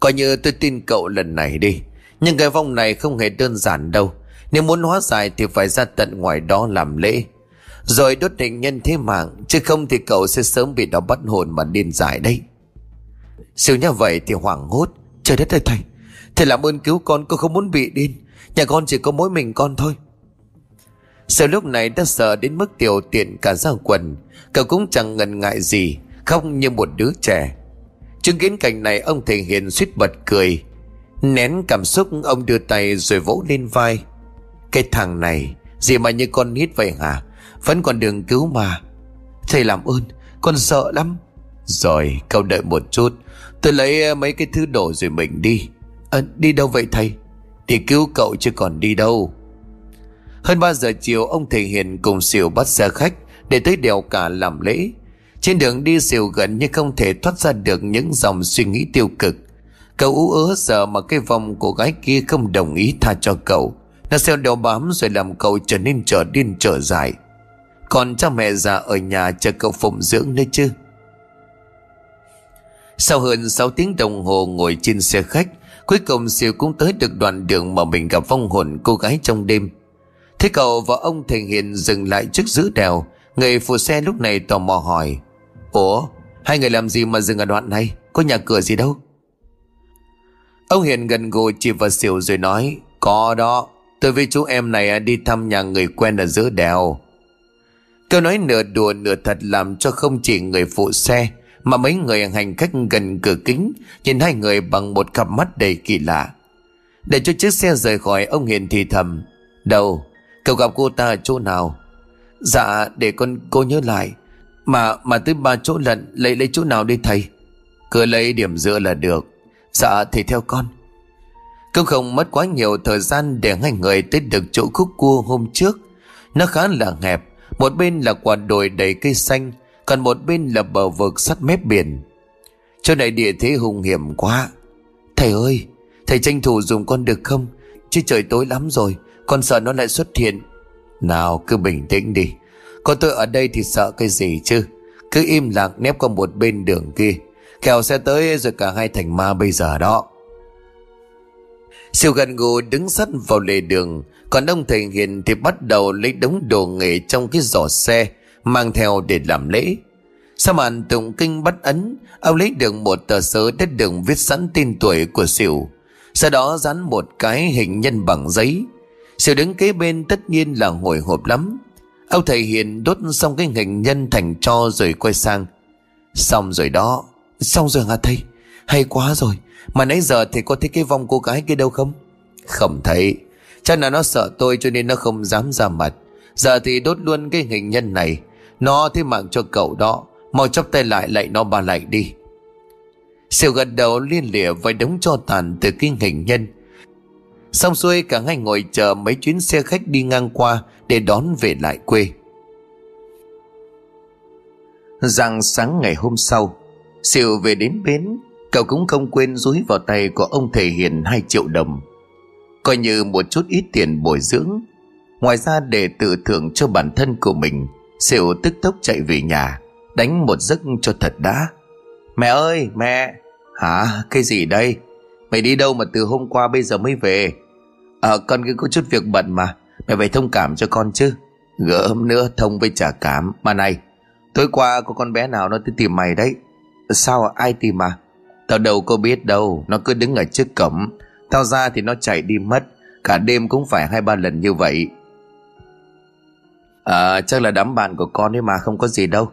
Coi như tôi tin cậu lần này đi. Nhưng cái vong này không hề đơn giản đâu. Nếu muốn hóa giải thì phải ra tận ngoài đó làm lễ. Rồi đốt định nhân thế mạng. Chứ không thì cậu sẽ sớm bị nó bắt hồn mà điên giải đấy. Siêu như vậy thì hoảng hốt. Trời đất ơi thầy. Thầy làm ơn cứu con con không muốn bị điên. Nhà con chỉ có mỗi mình con thôi. Sau lúc này đã sợ đến mức tiểu tiện cả ra quần Cậu cũng chẳng ngần ngại gì, Khóc như một đứa trẻ Chứng kiến cảnh này, ông thể hiện suýt bật cười Nén cảm xúc, ông đưa tay rồi vỗ lên vai Cái thằng này, Gì mà như con nít vậy hả vẫn còn đường cứu mà. Thầy làm ơn Con sợ lắm. Rồi cậu đợi một chút. Tôi lấy ờ, mấy cái thứ đồ rồi mình đi. À, Đi đâu vậy thầy? Đi cứu cậu chứ còn đi đâu. Hơn 3 giờ chiều ông thầy Hiền cùng xỉu bắt xe khách để tới đèo cả làm lễ. Trên đường đi xỉu gần như không thể thoát ra được những dòng suy nghĩ tiêu cực. Cậu ú ớ sợ mà cái vòng của gái kia không đồng ý tha cho cậu. Nó xeo đeo bám rồi làm cậu trở nên trở điên trở dài còn cha mẹ già ở nhà chờ cậu phụng dưỡng nữa chứ. Sau hơn 6 tiếng đồng hồ ngồi trên xe khách, cuối cùng Siêu cũng tới được đoạn đường mà mình gặp vong hồn cô gái trong đêm. Thế cậu và ông Thành Hiền dừng lại trước giữ đèo Người phụ xe lúc này tò mò hỏi Ủa Hai người làm gì mà dừng ở đoạn này Có nhà cửa gì đâu Ông Hiền gần gù chỉ vào Siêu rồi nói Có đó Tôi với chú em này đi thăm nhà người quen ở giữa đèo Câu nói nửa đùa nửa thật làm cho không chỉ người phụ xe, Mà mấy người hành khách gần cửa kính Nhìn hai người bằng một cặp mắt đầy kỳ lạ. Để cho chiếc xe rời khỏi, ông Hiền thì thầm, Đâu, Cậu gặp cô ta ở chỗ nào? Dạ để con cô nhớ lại, Mà mà tới ba chỗ lận, Lấy lấy chỗ nào đi thầy? Cứ lấy điểm giữa là được. Dạ thì theo con. Cũng không mất quá nhiều thời gian Để hai người tới được chỗ khúc cua hôm trước. Nó khá là hẹp một bên là quả đồi đầy cây xanh, Còn một bên là bờ vực sắt mép biển. Chỗ này địa thế hung hiểm quá. Thầy ơi, Thầy tranh thủ dùng con được không? Chứ trời tối lắm rồi, Con sợ nó lại xuất hiện. Nào, cứ bình tĩnh đi. Có tôi ở đây thì sợ cái gì chứ? Cứ im lặng nép qua một bên đường kia. Kẻo sẽ tới rồi cả hai thành ma bây giờ đó. Siêu gần gù đứng sắt vào lề đường còn ông thầy Hiền thì bắt đầu lấy đống đồ nghề trong cái giỏ xe, Mang theo để làm lễ. Sau màn tụng kinh bắt ấn, Ông lấy được một tờ sớ đất đường viết sẵn tên tuổi của xỉu. Sau đó dán một cái hình nhân bằng giấy. Xỉu đứng kế bên tất nhiên là hồi hộp lắm. Ông thầy Hiền đốt xong cái hình nhân thành cho rồi quay sang. Xong rồi đó, Xong rồi hả thầy? Hay quá rồi, Mà nãy giờ thì có thấy cái vong cô gái kia đâu không? Không thấy. Chắc là nó sợ tôi cho nên nó không dám ra mặt. Giờ thì đốt luôn cái hình nhân này. Nó thế mạng cho cậu đó. Mau chắp tay lại lại nó bà lại đi. Siêu gật đầu liên lịa với đống cho tàn từ cái hình nhân. Xong xuôi cả hai ngồi chờ mấy chuyến xe khách đi ngang qua Để đón về lại quê. Rằng sáng ngày hôm sau, Siêu về đến bến. Cậu cũng không quên rúi vào tay của ông thầy Hiền 2 triệu đồng. Coi như một chút ít tiền bồi dưỡng. Ngoài ra để tự thưởng cho bản thân của mình Siêu tức tốc chạy về nhà Đánh một giấc cho thật đã. Mẹ ơi mẹ! Hả? Cái gì đây? Mày đi đâu mà từ hôm qua bây giờ mới về? Ờ à, con cứ có chút việc bận mà Mẹ phải thông cảm cho con chứ. Gớm nữa thông với trả cảm. Mà này Tối qua có con bé nào nó tới tìm mày đấy? Sao ai tìm mà? Tao đâu có biết đâu Nó cứ đứng ở trước cổng. Tao ra thì nó chạy đi mất. Cả đêm cũng phải hai ba lần như vậy. À chắc là đám bạn của con ấy mà, không có gì đâu.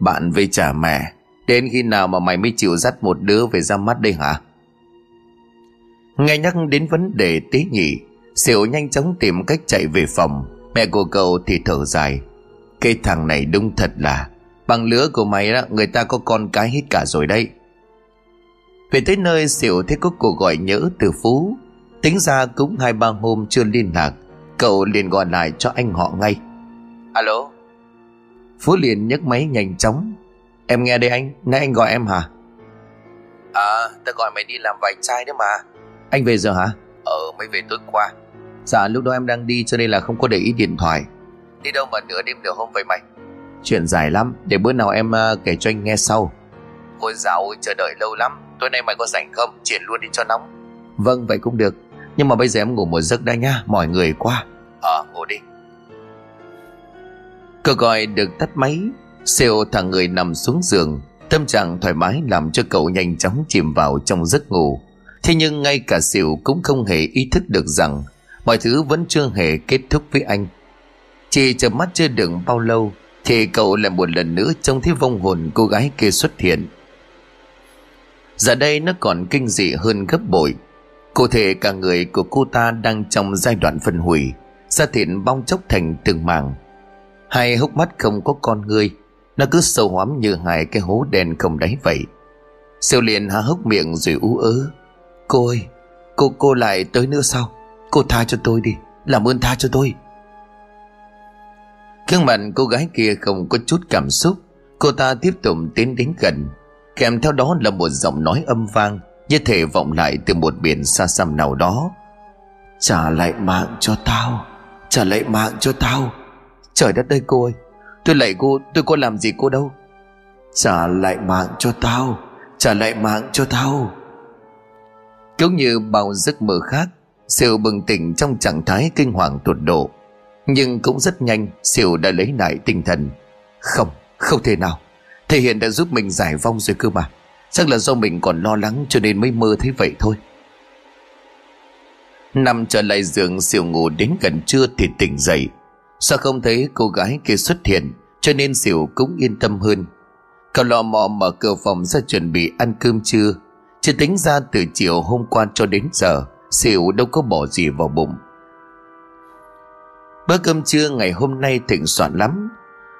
Bạn về trả mẹ, Đến khi nào mà mày mới chịu dắt một đứa về ra mắt đây hả? Nghe nhắc đến vấn đề tế nhị, Siêu nhanh chóng tìm cách chạy về phòng. Mẹ của cậu thì thở dài. Cái thằng này đúng thật là, Bằng lứa của mày đó Người ta có con cái hết cả rồi đấy. Về tới nơi xỉu thấy có cuộc gọi nhớ từ Phú. Tính ra cũng hai ba hôm chưa liên lạc Cậu liền gọi lại cho anh họ ngay. Alo? Phú liền nhấc máy nhanh chóng. Em nghe đây anh Nãy anh gọi em hả? À ta gọi mày đi làm vài chai nữa mà. Anh về giờ hả? Ờ mới về tối qua. Dạ lúc đó em đang đi cho nên là không có để ý điện thoại. Đi đâu mà nửa đêm nửa hôm vậy mày? Chuyện dài lắm Để bữa nào em uh, kể cho anh nghe sau Dạo ơi chờ đợi lâu lắm. Tối nay mày có rảnh không? Chuyển luôn đi cho nóng. Vâng vậy cũng được. Nhưng mà bây giờ em ngủ một giấc đã nha Mỏi người quá. Ờ à, ngủ đi. Cậu gọi được tắt máy Siêu thằng người nằm xuống giường. Tâm trạng thoải mái làm cho cậu nhanh chóng chìm vào trong giấc ngủ. Thế nhưng ngay cả Siêu cũng không hề ý thức được rằng Mọi thứ vẫn chưa hề kết thúc với anh. Chỉ chợp mắt chưa được bao lâu thì cậu lại một lần nữa trông thấy vong hồn cô gái kia xuất hiện Giờ đây nó còn kinh dị hơn gấp bội. Cụ thể cả người của cô ta đang trong giai đoạn phân hủy, Da thịt bong chốc thành từng mảng. Hai hốc mắt không có con người, Nó cứ sâu hoắm như hai cái hố đen không đáy vậy. Siêu liền há hốc miệng rồi ú ớ. Cô ơi, Cô cô lại tới nữa sao? Cô tha cho tôi đi, Làm ơn tha cho tôi. Gương mặt cô gái kia không có chút cảm xúc, Cô ta tiếp tục tiến đến gần. Kèm theo đó là một giọng nói âm vang Như thể vọng lại từ một biển xa xăm nào đó. Trả lại mạng cho tao Trả lại mạng cho tao. Trời đất ơi cô ơi Tôi lại cô tôi có làm gì cô đâu? Trả lại mạng cho tao Trả lại mạng cho tao. Cũng như bao giấc mơ khác siêu bừng tỉnh trong trạng thái kinh hoàng tột độ. Nhưng cũng rất nhanh Siêu đã lấy lại tinh thần. Không, không thể nào. Thầy Hiền đã giúp mình giải vong rồi cơ mà. Chắc là do mình còn lo lắng cho nên mới mơ thế vậy thôi. Nằm trở lại giường, Siêu ngủ đến gần trưa thì tỉnh dậy. Sao không thấy cô gái kia xuất hiện, Cho nên Siêu cũng yên tâm hơn. Cậu lọ mò mở cửa phòng ra chuẩn bị ăn cơm trưa. Chưa tính ra từ chiều hôm qua cho đến giờ, Siêu đâu có bỏ gì vào bụng. Bữa cơm trưa ngày hôm nay thịnh soạn lắm.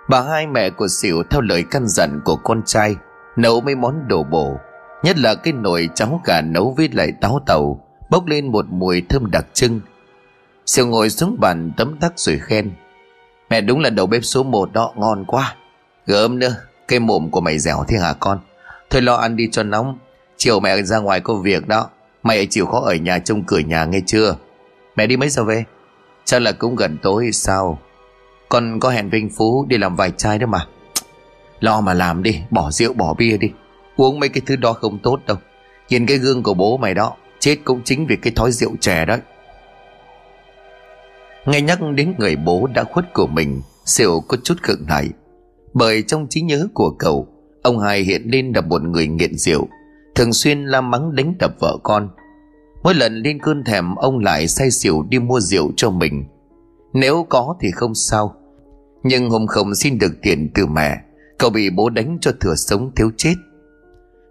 Bà hai mẹ của xỉu theo lời căn dặn của con trai, Nấu mấy món đồ bổ, Nhất là cái nồi cháo gà nấu với lại táo tàu, Bốc lên một mùi thơm đặc trưng. Xỉu ngồi xuống bàn tấm tắc rồi khen, Mẹ đúng là đầu bếp số một đó, ngon quá. Gớm nữa, Cái mồm của mày dẻo thế hả con? Thôi lo ăn đi cho nóng, Chiều mẹ ra ngoài có việc đó, Mày chịu khó ở nhà trông cửa nhà nghe chưa? Mẹ đi mấy giờ về? Chắc là cũng gần tối sao? Con có hẹn Vinh Phú đi làm vài chai đó mà. Lo mà làm đi, Bỏ rượu, bỏ bia đi. Uống mấy cái thứ đó không tốt đâu. Nhìn cái gương của bố mày đó, Chết cũng chính vì cái thói rượu chè đó. Nghe nhắc đến người bố đã khuất của mình, Siêu có chút khựng lại. Bởi trong trí nhớ của cậu, Ông hai hiện lên là một người nghiện rượu, Thường xuyên la mắng đánh đập vợ con. Mỗi lần lên cơn thèm Ông lại say xỉu đi mua rượu cho mình nếu có thì không sao. Nhưng hôm không xin được tiền từ mẹ, Cậu bị bố đánh cho thừa sống thiếu chết.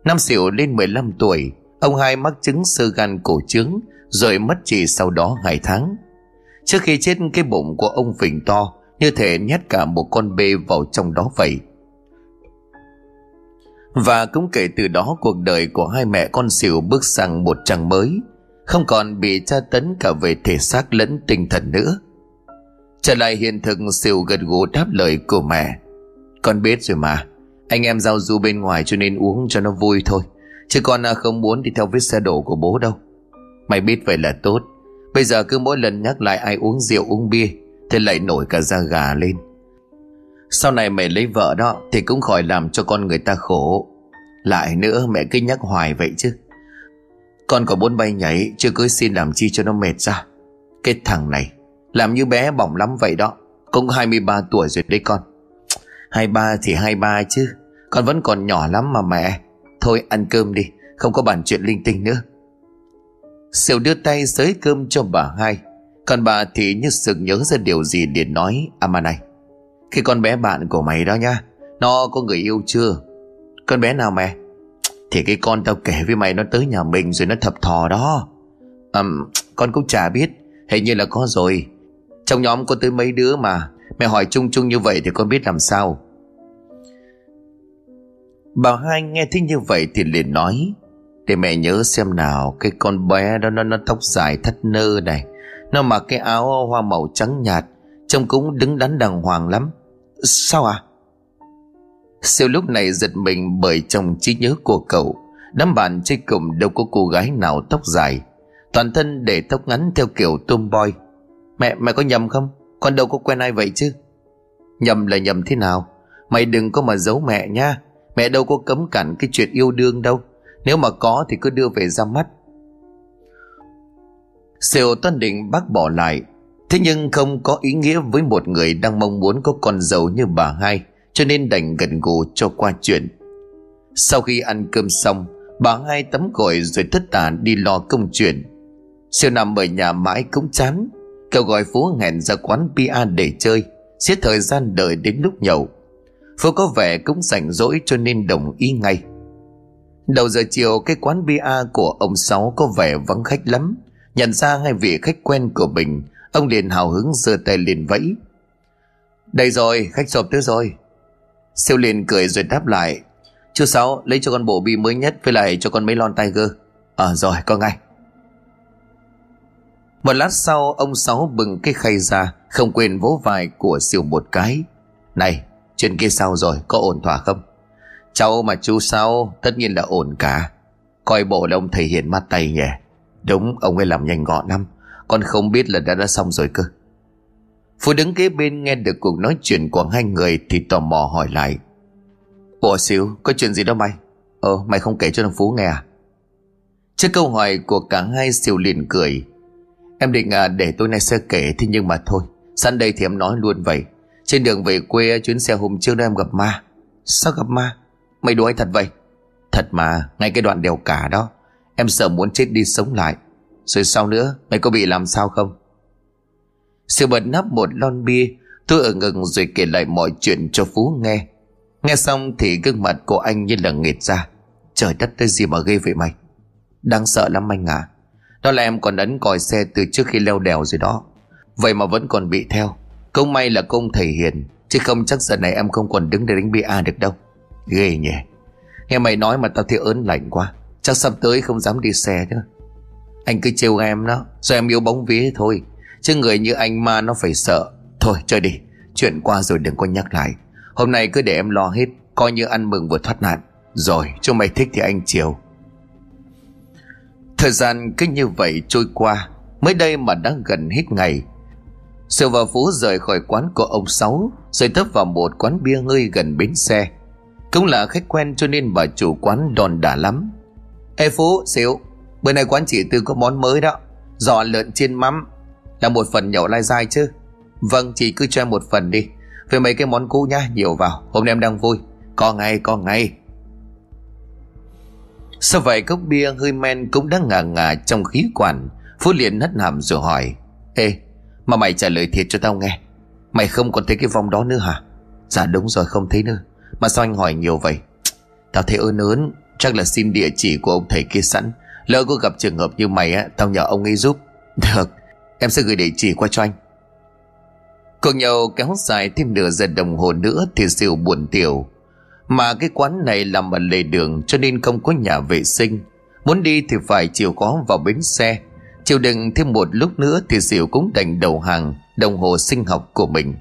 Năm xỉu lên 15 tuổi, Ông hai mắc chứng sơ gan cổ trướng, Rồi mất chỉ sau đó hai tháng. Trước khi chết, cái bụng của ông phình to, Như thể nhét cả một con bê vào trong đó vậy. Và cũng kể từ đó, cuộc đời của hai mẹ con xỉu bước sang một trang mới, Không còn bị tra tấn cả về thể xác lẫn tinh thần nữa. Trở lại hiện thực xỉu gật gù đáp lời của mẹ. Con biết rồi mà. Anh em giao du bên ngoài cho nên uống cho nó vui thôi. Chứ con à, không muốn đi theo vết xe đổ của bố đâu. Mày biết vậy là tốt. Bây giờ cứ mỗi lần nhắc lại ai uống rượu, uống bia, Thì lại nổi cả da gà lên. Sau này mày lấy vợ đó, Thì cũng khỏi làm cho con người ta khổ. Lại nữa, mẹ cứ nhắc hoài vậy chứ. Con có bốn bay nhảy Chưa cưới xin làm chi cho nó mệt ra. Cái thằng này. Làm như bé bỏng lắm vậy đó. Cũng 23 tuổi rồi đấy con. 23 thì 23 chứ. Con vẫn còn nhỏ lắm mà mẹ. Thôi ăn cơm đi Không có bàn chuyện linh tinh nữa. Siêu đưa tay xới cơm cho bà hai. Còn bà thì như sực nhớ ra điều gì để nói À mà này Khi con bé bạn của mày đó nha Nó có người yêu chưa? Con bé nào mẹ? Thì cái con tao kể với mày nó tới nhà mình Rồi nó thập thò đó. À, Con cũng chả biết. Hình như là có rồi. Trong nhóm có tới mấy đứa mà. Mẹ hỏi chung chung như vậy thì con biết làm sao? Bà hai nghe thấy như vậy thì liền nói Để mẹ nhớ xem nào Cái con bé đó nó, nó tóc dài thắt nơ này. Nó mặc cái áo hoa màu trắng nhạt Trông cũng đứng đắn đàng hoàng lắm. Sao à Siêu lúc này giật mình bởi trong trí nhớ của cậu Đám bạn chơi cùng đâu có cô gái nào tóc dài. Toàn thân để tóc ngắn theo kiểu tomboy. Mẹ, mẹ có nhầm không? Con đâu có quen ai vậy chứ? Nhầm là nhầm thế nào? Mày đừng có mà giấu mẹ nha. Mẹ đâu có cấm cản cái chuyện yêu đương đâu. Nếu mà có thì cứ đưa về ra mắt. Sều toan định bác bỏ lại. Thế nhưng không có ý nghĩa với một người đang mong muốn có con dâu như bà hai Cho nên đành gần gù cho qua chuyện. Sau khi ăn cơm xong Bà hai tắm gội rồi thất tả đi lo công chuyện. Siêu nằm ở nhà mãi cũng chán. Cậu gọi Phú hẹn ra quán bia để chơi. Xiết thời gian đợi đến lúc nhậu. Phú có vẻ cũng rảnh rỗi cho nên đồng ý ngay. Đầu giờ chiều cái quán bia của ông Sáu có vẻ vắng khách lắm. Nhận ra hai vị khách quen của mình Ông liền hào hứng giơ tay liền vẫy. Đây rồi khách sộp tới rồi. Siêu liền cười rồi đáp lại. Chú Sáu lấy cho con bộ bi mới nhất Với lại cho con mấy lon tiger. Ờ à, rồi con ngay. Một lát sau, ông Sáu bừng cái khay ra, Không quên vỗ vai của siêu một cái. Này, Chuyện kia sao rồi? Có ổn thỏa không? Cháu mà chú sao Tất nhiên là ổn cả. Coi bộ là ông thầy hiền mắt tay nhỉ. Đúng, ông ấy làm nhanh gọn lắm. Con không biết là đã đã xong rồi cơ. Phú đứng kế bên nghe được cuộc nói chuyện của hai người Thì tò mò hỏi lại. Bộ xíu có chuyện gì đó mày? Ờ mày không kể cho thằng Phú nghe à? Trước câu hỏi của cả hai, siêu liền cười. Em định à, để tôi nay sẽ kể Thế nhưng mà thôi. Sẵn đây thì em nói luôn vậy. Trên đường về quê chuyến xe hôm trước đó em gặp ma. Sao gặp ma? Mày đùa thật vậy? Thật mà ngay cái đoạn đèo cả đó. Em sợ muốn chết đi sống lại. Rồi sau nữa mày có bị làm sao không? Sự bật nắp một lon bia Tôi ở ngừng rồi kể lại mọi chuyện cho Phú nghe. Nghe xong thì gương mặt của anh như là nghệt ra. Trời đất tới gì mà ghê vậy mày? Đáng sợ lắm anh à đó là em còn ấn còi xe từ trước khi leo đèo rồi đó. Vậy mà vẫn còn bị theo. Công may là công thầy hiền Chứ không chắc giờ này em không còn đứng để đánh bia được đâu. Ghê nhỉ. Nghe mày nói mà tao thấy ớn lạnh quá. Chắc sắp tới không dám đi xe nữa. Anh cứ trêu em đó, Rồi em yếu bóng vía thôi. Chứ người như anh ma nó phải sợ. Thôi, chơi đi. Chuyện qua rồi đừng có nhắc lại. Hôm nay cứ để em lo hết, Coi như ăn mừng vừa thoát nạn. Rồi cho mày thích thì anh chiều. Thời gian cứ như vậy trôi qua Mới đây mà đã gần hết ngày. Sự và Phú rời khỏi quán của ông Sáu Rồi tấp vào một quán bia hơi gần bến xe. Cũng là khách quen cho nên bà chủ quán đòn đả lắm. Ê Phú, xíu Bữa nay quán chị Tư có món mới đó Giò lợn chiên mắm Là một phần nhậu lai dai chứ. Vâng chị cứ cho em một phần đi Về mấy cái món cũ nhá nhiều vào Hôm nay em đang vui. Có ngay có ngay. Sao vậy cốc bia hơi men cũng đã ngà ngà trong khí quản? Phú liền hất hàm rồi hỏi. Ê, mà mày trả lời thiệt cho tao nghe. Mày không còn thấy cái vòng đó nữa hả? Dạ đúng rồi, không thấy nữa. Mà sao anh hỏi nhiều vậy? Tao thấy ơn ớn. Chắc là xin địa chỉ của ông thầy kia sẵn. Lỡ có gặp trường hợp như mày á, Tao nhờ ông ấy giúp. Được, Em sẽ gửi địa chỉ qua cho anh. Cuộc nhậu kéo dài thêm nửa giờ đồng hồ nữa Thì siêu buồn tiểu. Mà cái quán này nằm ở lề đường Cho nên không có nhà vệ sinh. Muốn đi thì phải chịu khó vào bến xe. Chịu đựng thêm một lúc nữa Thì Diệu cũng đành đầu hàng, Đồng hồ sinh học của mình.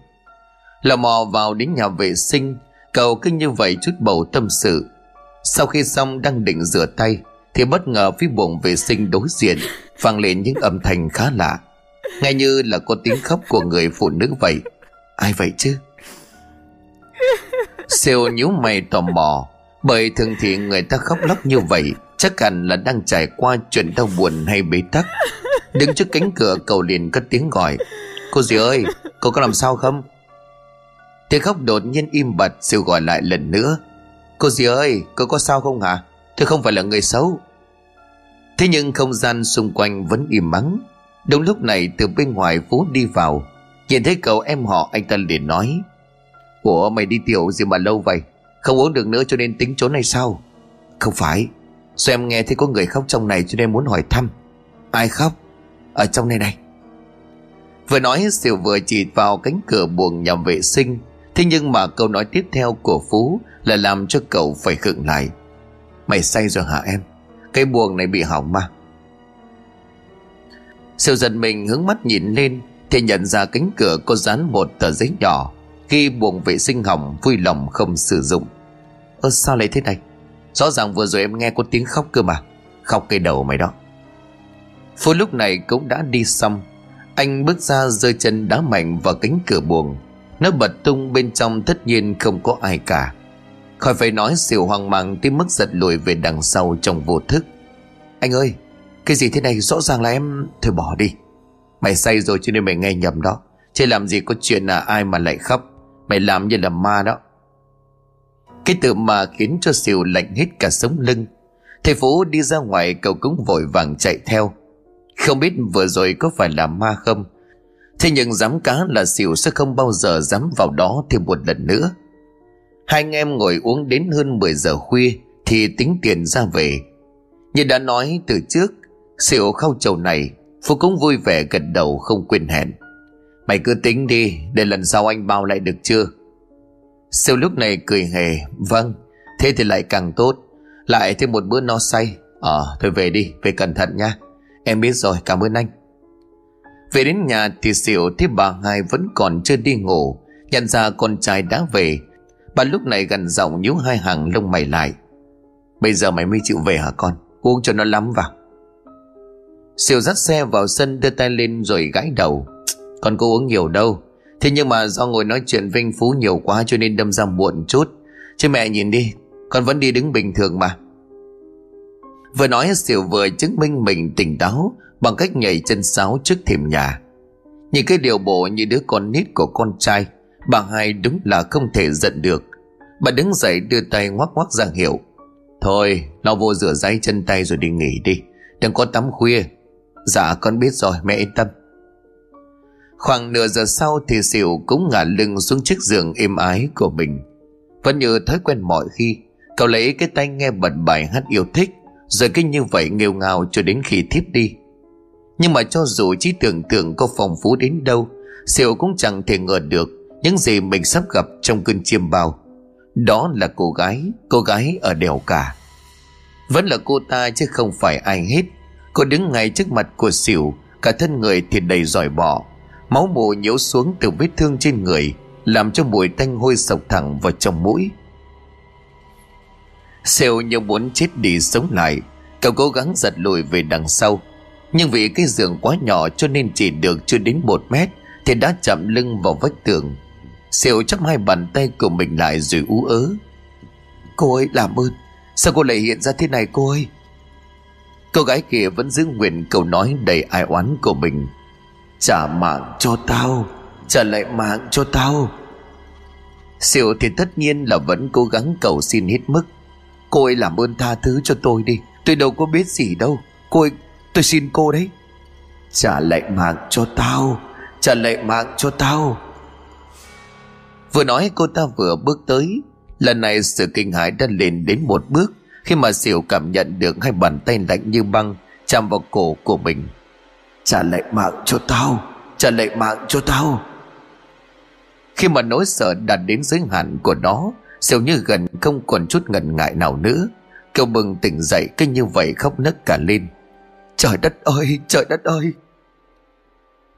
Lò mò vào đến nhà vệ sinh, Cậu cứ như vậy chút bầu tâm sự. Sau khi xong đang định rửa tay, Thì bất ngờ phía buồng vệ sinh đối diện vang lên những âm thanh khá lạ. Nghe như là có tiếng khóc của người phụ nữ vậy. Ai vậy chứ? Siêu nhíu mày tò mò. Bởi thường thì người ta khóc lóc như vậy, Chắc hẳn là đang trải qua chuyện đau buồn hay bế tắc. Đứng trước cánh cửa, cậu liền cất tiếng gọi. Cô dì ơi, Cô có làm sao không? Tiếng khóc đột nhiên im bặt, Siêu gọi lại lần nữa. Cô dì ơi, cô có sao không hả? Tôi không phải là người xấu. Thế nhưng không gian xung quanh vẫn im mắng. Đúng lúc này, từ bên ngoài Phú đi vào. Nhìn thấy cậu em họ, anh ta liền nói. Ủa, mày đi tiểu gì mà lâu vậy? Không uống được nữa cho nên tính trốn hay sao? Không phải. Sao em nghe thấy có người khóc trong này cho nên muốn hỏi thăm? Ai khóc? Ở trong này này. Vừa nói Diệu vừa chỉ vào cánh cửa buồng nhà vệ sinh. Thế nhưng mà câu nói tiếp theo của Phú Là làm cho cậu phải khựng lại. Mày say rồi hả em? Cái buồng này bị hỏng mà. Siêu giật mình, hướng mắt nhìn lên, Thì nhận ra cánh cửa có dán một tờ giấy nhỏ. Khi buồng vệ sinh hỏng, Vui lòng không sử dụng. Ơ, sao lại thế này? Rõ ràng vừa rồi em nghe có tiếng khóc cơ mà. Khóc cây đầu mày đó. Phú lúc này cũng đã đi xong. Anh bước ra rơi chân đá mạnh vào cánh cửa buồng. Nó bật tung bên trong tất nhiên không có ai cả. Khỏi phải nói xỉu hoang mang tới mức giật lùi về đằng sau trong vô thức. Anh ơi, Cái gì thế này? Rõ ràng là em, Thôi bỏ đi. Mày say rồi cho nên mày nghe nhầm đó. Chứ làm gì có chuyện là ai mà lại khóc. Mày làm như là ma đó. Cái tự mà khiến cho Siêu lạnh hết cả sống lưng. Thầy Phú đi ra ngoài, cậu cũng vội vàng chạy theo. Không biết vừa rồi có phải là ma không? Thế nhưng dám cá là Siêu sẽ không bao giờ dám vào đó thêm một lần nữa. Hai anh em ngồi uống đến hơn 10 giờ khuya Thì tính tiền ra về. Như đã nói từ trước, Siêu khâu chầu này, Phú cũng vui vẻ gật đầu không quên hẹn. Mày cứ tính đi, Để lần sau anh bao lại được chưa? Siêu lúc này cười hề Vâng Thế thì lại càng tốt. Lại thêm một bữa no say. Ờ thôi về đi, Về cẩn thận nha. Em biết rồi, cảm ơn anh. Về đến nhà thì Siêu thấy bà hai vẫn còn chưa đi ngủ, Nhận ra con trai đã về. Bà lúc này gần giọng nhíu hai hàng lông mày lại. Bây giờ mày mới chịu về hả con? Uống cho nó lắm vào. Siêu dắt xe vào sân đưa tay lên rồi gãi đầu. Con có uống nhiều đâu. Thế nhưng mà do ngồi nói chuyện Vinh Phú nhiều quá cho nên đâm ra muộn chút. Chứ mẹ nhìn đi, Con vẫn đi đứng bình thường mà. Vừa nói Diệu vừa chứng minh mình tỉnh táo Bằng cách nhảy chân sáo trước thềm nhà. Nhìn cái điều bộ như đứa con nít của con trai, Bà hai đúng là không thể giận được. Bà đứng dậy đưa tay ngoắc ngoắc ra hiệu. Thôi lau vô rửa ráy chân tay rồi đi nghỉ đi. Đừng có tắm khuya. Dạ con biết rồi, mẹ yên tâm. Khoảng nửa giờ sau thì xỉu cũng ngả lưng xuống chiếc giường êm ái của mình. Vẫn như thói quen mọi khi, cậu lấy cái tay nghe bật bài hát yêu thích, rồi cứ như vậy nghêu ngào cho đến khi thiếp đi. Nhưng mà cho dù trí tưởng tượng có phong phú đến đâu, xỉu cũng chẳng thể ngờ được những gì mình sắp gặp trong cơn chiêm bao. Đó là cô gái, cô gái ở đèo cả. Vẫn là cô ta chứ không phải ai hết. Cô đứng ngay trước mặt của xỉu, cả thân người thì đầy giỏi bỏ Máu mù nhễu xuống từ vết thương trên người, Làm cho mùi tanh hôi sộc thẳng vào trong mũi. Sêu như muốn chết đi sống lại, Cậu cố gắng giật lùi về đằng sau. Nhưng vì cái giường quá nhỏ cho nên chỉ được chưa đến một mét, Thì đã chạm lưng vào vách tường. Sêu chắp hai bàn tay của mình lại rồi ú ớ. Cô ơi, làm ơn, Sao cô lại hiện ra thế này cô ơi? Cô gái kia vẫn giữ nguyện câu nói đầy ai oán của mình. Trả mạng cho tao. Trả lại mạng cho tao. Siêu thì tất nhiên là vẫn cố gắng cầu xin hết mức. Cô ấy làm ơn tha thứ cho tôi đi. Tôi đâu có biết gì đâu. Cô ấy, tôi xin cô đấy. Trả lại mạng cho tao. Trả lại mạng cho tao. Vừa nói cô ta vừa bước tới. Lần này sự kinh hãi đã lên đến một bước Khi mà Siêu cảm nhận được hai bàn tay lạnh như băng Chạm vào cổ của mình. Trả lại mạng cho tao. Trả lại mạng cho tao. Khi mà nỗi sợ đạt đến giới hạn của nó siêu như gần không còn chút ngần ngại nào nữa. Kêu bừng tỉnh dậy cứ như vậy khóc nấc cả lên. Trời đất ơi, trời đất ơi.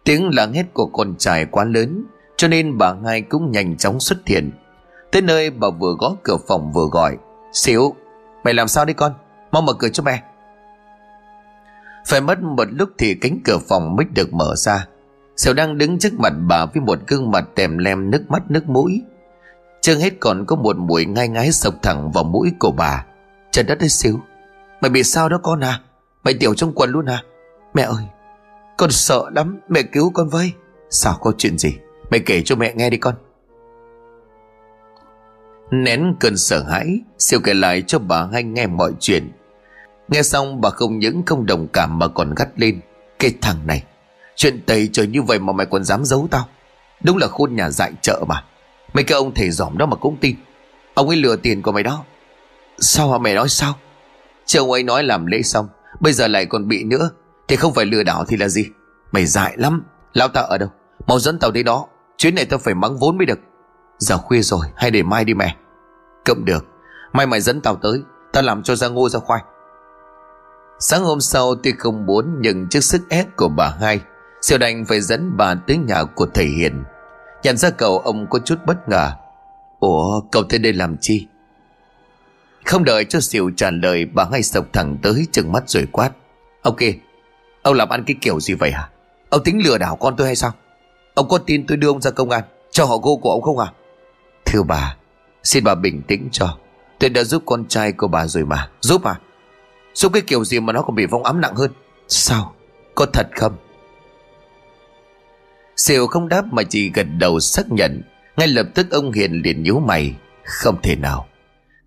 Tiếng làng hét của con trai quá lớn, Cho nên bà hai cũng nhanh chóng xuất hiện. Tới nơi bà vừa gõ cửa phòng vừa gọi xíu Mày làm sao đấy con? Mau mở cửa cho mẹ. Phải mất một lúc thì cánh cửa phòng mới được mở ra. Xỉu đang đứng trước mặt bà Với một gương mặt tèm lem nước mắt nước mũi. Chưa hết còn có một mũi ngai ngái sộc thẳng vào mũi của bà. Trời đất ơi xíu Mày bị sao đó con à? Mày tiểu trong quần luôn à? Mẹ ơi, Con sợ lắm, Mẹ cứu con với. Sao có chuyện gì? Mày kể cho mẹ nghe đi con. Nén cơn sợ hãi Siêu kể lại cho bà hai nghe mọi chuyện. Nghe xong bà không những không đồng cảm Mà còn gắt lên. Cái thằng này, Chuyện tày trời như vậy mà mày còn dám giấu tao. Đúng là khôn nhà dại chợ mà. Mấy cái ông thầy giỏm đó mà cũng tin. Ông ấy lừa tiền của mày đó. Sao mà mày nói sao? Chứ ông ấy nói làm lễ xong, Bây giờ lại còn bị nữa. Thì không phải lừa đảo thì là gì? Mày dại lắm. Lão ta ở đâu? Mau dẫn tao đến đó. Chuyến này tao phải mắng vốn mới được. Giờ khuya rồi, hay để mai đi mẹ. Cậm được. Mai mày dẫn tao tới. Tao làm cho ra ngô ra khoai. Sáng hôm sau tuy không muốn, Nhưng trước sức ép của bà hai Siêu đành phải dẫn bà tới nhà của thầy Hiền. Nhận ra cậu, ông có chút bất ngờ. Ủa, cậu tới đây làm chi? Không đợi cho Siêu trả lời, Bà hai sộc thẳng tới chừng mắt rồi quát. Ok, Ông làm ăn cái kiểu gì vậy hả? Ông tính lừa đảo con tôi hay sao? Ông có tin tôi đưa ông ra công an, Cho họ gô của ông không à Thưa bà, Xin bà bình tĩnh cho. Tôi đã giúp con trai của bà rồi mà. Giúp à? Giúp cái kiểu gì mà nó còn bị vong ám nặng hơn? Sao? Có thật không? Siêu không đáp mà chỉ gật đầu xác nhận. Ngay lập tức ông Hiền liền nhíu mày. Không thể nào.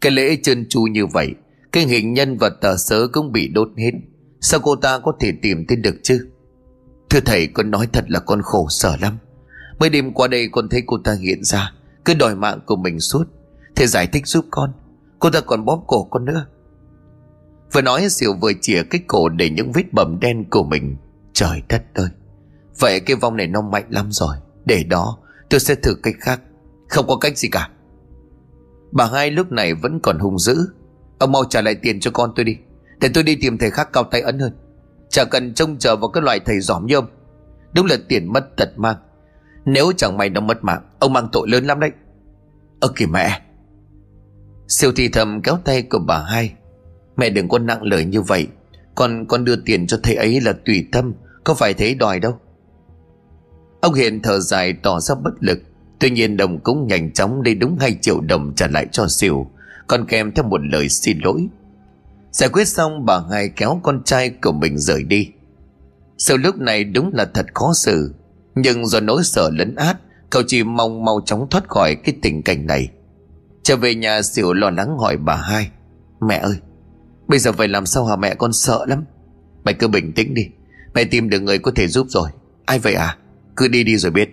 Cái lễ trơn tru như vậy Cái hình nhân và tờ sớ cũng bị đốt hết. Sao cô ta có thể tìm thấy được chứ? Thưa thầy con nói thật là con khổ sở lắm. Mới đêm qua đây con thấy cô ta hiện ra Cứ đòi mạng của mình suốt. Thầy giải thích giúp con. Cô ta còn bóp cổ con nữa Vừa nói Diệu vừa chìa cái cổ để những vết bầm đen của mình. Trời đất ơi! Vậy cái vong này nó mạnh lắm rồi. Để đó, tôi sẽ thử cách khác. Không có cách gì cả. Bà hai lúc này vẫn còn hung dữ. Ông mau trả lại tiền cho con tôi đi. Để tôi đi tìm thầy khác cao tay ấn hơn. Chả cần trông chờ vào cái loại thầy giỏm như ông. Đúng là tiền mất tật mang. Nếu chẳng may nó mất mạng, Ông mang tội lớn lắm đấy. Ơ kìa mẹ! Siêu thì thầm kéo tay của bà hai. Mẹ đừng có nặng lời như vậy. Con con đưa tiền cho thầy ấy là tùy tâm, Có phải thế đòi đâu. Ông Hiền thở dài tỏ ra bất lực. Tuy nhiên đồng cũng nhanh chóng lấy đúng 2 triệu đồng trả lại cho xỉu Còn kèm theo một lời xin lỗi. Giải quyết xong, bà hai kéo con trai của mình rời đi. Sự lúc này đúng là thật khó xử. Nhưng do nỗi sợ lấn át, Cậu chỉ mong mau chóng thoát khỏi cái tình cảnh này. Trở về nhà xỉu lo lắng hỏi bà hai. Mẹ ơi Bây giờ phải làm sao hả mẹ? Con sợ lắm. Mày cứ bình tĩnh đi. Mẹ tìm được người có thể giúp rồi. Ai vậy à? Cứ đi đi rồi biết.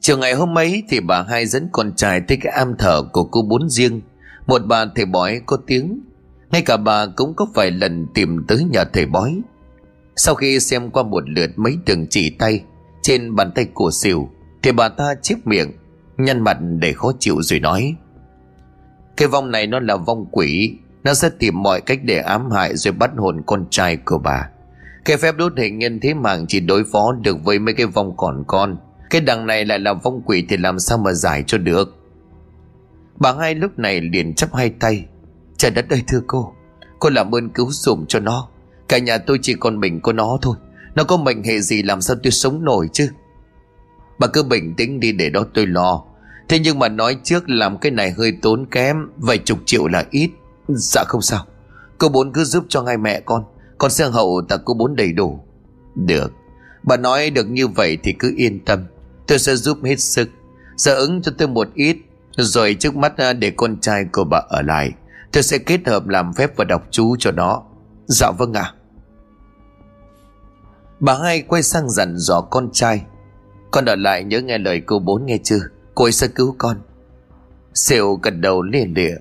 Chiều ngày hôm ấy thì bà hai dẫn con trai tới cái am thờ của cô bốn riêng. Một bà thầy bói có tiếng. Ngay cả bà cũng có vài lần tìm tới nhà thầy bói. Sau khi xem qua một lượt mấy đường chỉ tay Trên bàn tay của xỉu, Thì bà ta chiếc miệng, Nhăn mặt để khó chịu rồi nói. Cái vong này nó là vong quỷ. Nó sẽ tìm mọi cách để ám hại Rồi bắt hồn con trai của bà. Cái phép đốt hình nhân thế mạng Chỉ đối phó được với mấy cái vong còn con. Cái đằng này lại là vong quỷ Thì làm sao mà giải cho được? Bà hai lúc này liền chắp hai tay. Trời đất ơi, thưa cô. Cô làm ơn cứu dùm cho nó. Cả nhà tôi chỉ còn mình có nó thôi. Nó có mệnh hệ gì làm sao tôi sống nổi chứ? Bà cứ bình tĩnh đi để đó tôi lo. Thế nhưng mà nói trước làm cái này hơi tốn kém, Vài chục triệu là ít. Dạ không sao. Cô bốn cứ giúp cho ngay mẹ con. Con sẽ hậu ta cô bốn đầy đủ. Được. Bà nói được như vậy thì cứ yên tâm. Tôi sẽ giúp hết sức. Giờ ứng cho tôi một ít, Rồi trước mắt à, để con trai của bà ở lại. Tôi sẽ kết hợp làm phép và đọc chú cho nó. Dạ vâng ạ. À. Bà hai quay sang dặn dò con trai. Con ở lại nhớ nghe lời cô bốn nghe chưa? Cô ấy sẽ cứu con. Siêu gật đầu lìa lịa.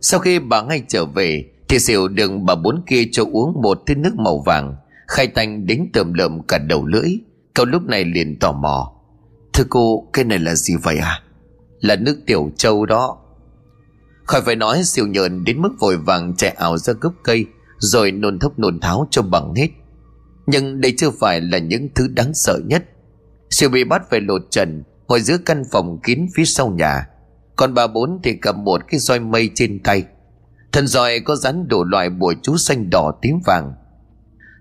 Sau khi bà ngay trở về, Thì Siêu được bà bốn kia cho uống một thứ nước màu vàng, Khai tanh đến tầm lợm cả đầu lưỡi. Cậu lúc này liền tò mò. Thưa cô, cái này là gì vậy à Là nước tiểu châu đó. Khỏi phải nói, siêu nhợn đến mức vội vàng chạy ảo ra gốc cây, Rồi nôn thốc nôn tháo cho bằng hết. Nhưng đây chưa phải là những thứ đáng sợ nhất. Siêu bị bắt về lột trần Ngồi giữa căn phòng kín phía sau nhà, Còn bà bốn thì cầm một cái roi mây trên tay. Thần roi có rắn đủ loại bùa chú xanh đỏ tím vàng.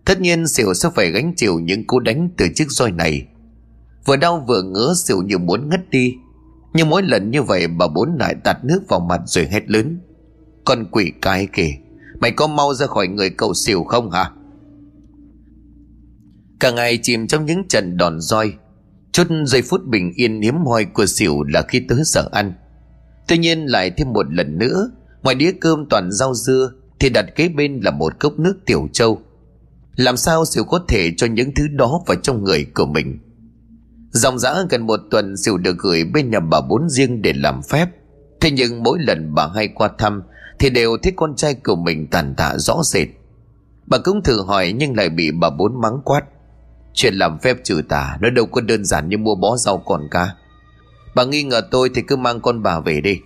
Tất nhiên xỉu sẽ phải gánh chịu những cú đánh từ chiếc roi này. Vừa đau vừa ngứa xỉu như muốn ngất đi. Nhưng mỗi lần như vậy, bà bốn lại tạt nước vào mặt rồi hét lớn. Con quỷ cái kìa, Mày có mau ra khỏi người cậu xỉu không hả? Cả ngày chìm trong những trận đòn roi Chút giây phút bình yên hiếm hoi của xỉu là khi tới giờ ăn. Tuy nhiên lại thêm một lần nữa Ngoài đĩa cơm toàn rau dưa Thì đặt kế bên là một cốc nước tiểu châu. Làm sao xỉu có thể cho những thứ đó vào trong người của mình? Dòng dã gần một tuần xỉu được gửi bên nhà bà bốn riêng để làm phép. Thế nhưng mỗi lần bà hay qua thăm Thì đều thấy con trai của mình tàn tạ rõ rệt. Bà cũng thử hỏi nhưng lại bị bà bốn mắng quát. Chuyện làm phép trừ tà, Nó đâu có đơn giản như mua bó rau còn cá. Bà nghi ngờ tôi thì cứ mang con bà về đi.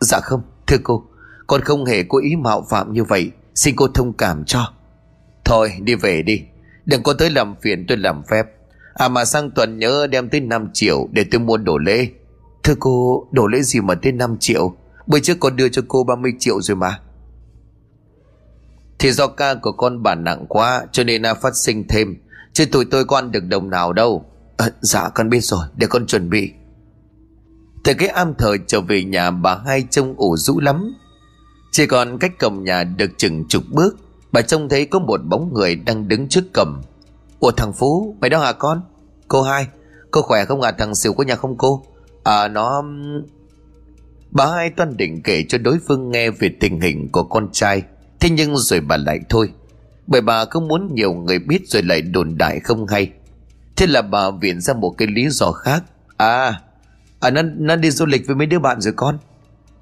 Dạ không, thưa cô, Con không hề có ý mạo phạm như vậy. Xin cô thông cảm cho. Thôi, đi về đi. Đừng có tới làm phiền tôi làm phép. À mà sang tuần nhớ đem tới 5 triệu Để tôi mua đồ lễ. Thưa cô, đồ lễ gì mà tới 5 triệu? Bữa trước con đưa cho cô 30 triệu rồi mà. Thì do ca của con bản nặng quá, Cho nên là phát sinh thêm. Chứ tụi tôi con được đồng nào đâu. À, Dạ con biết rồi để con chuẩn bị. Từ cái am thờ trở về nhà bà hai trông ủ rũ lắm. Chỉ còn cách cổng nhà được chừng chục bước Bà trông thấy có một bóng người đang đứng trước cầm Ủa thằng Phú Mày đó hả con? Cô hai Cô khỏe không à? Thằng xỉu có nhà không cô? À nó Bà hai toan định kể cho đối phương nghe về tình hình của con trai. Thế nhưng rồi bà lại thôi. Bởi bà không muốn nhiều người biết rồi lại đồn đại không hay. Thế là bà viện ra một cái lý do khác. À À nó, nó đi du lịch với mấy đứa bạn rồi con.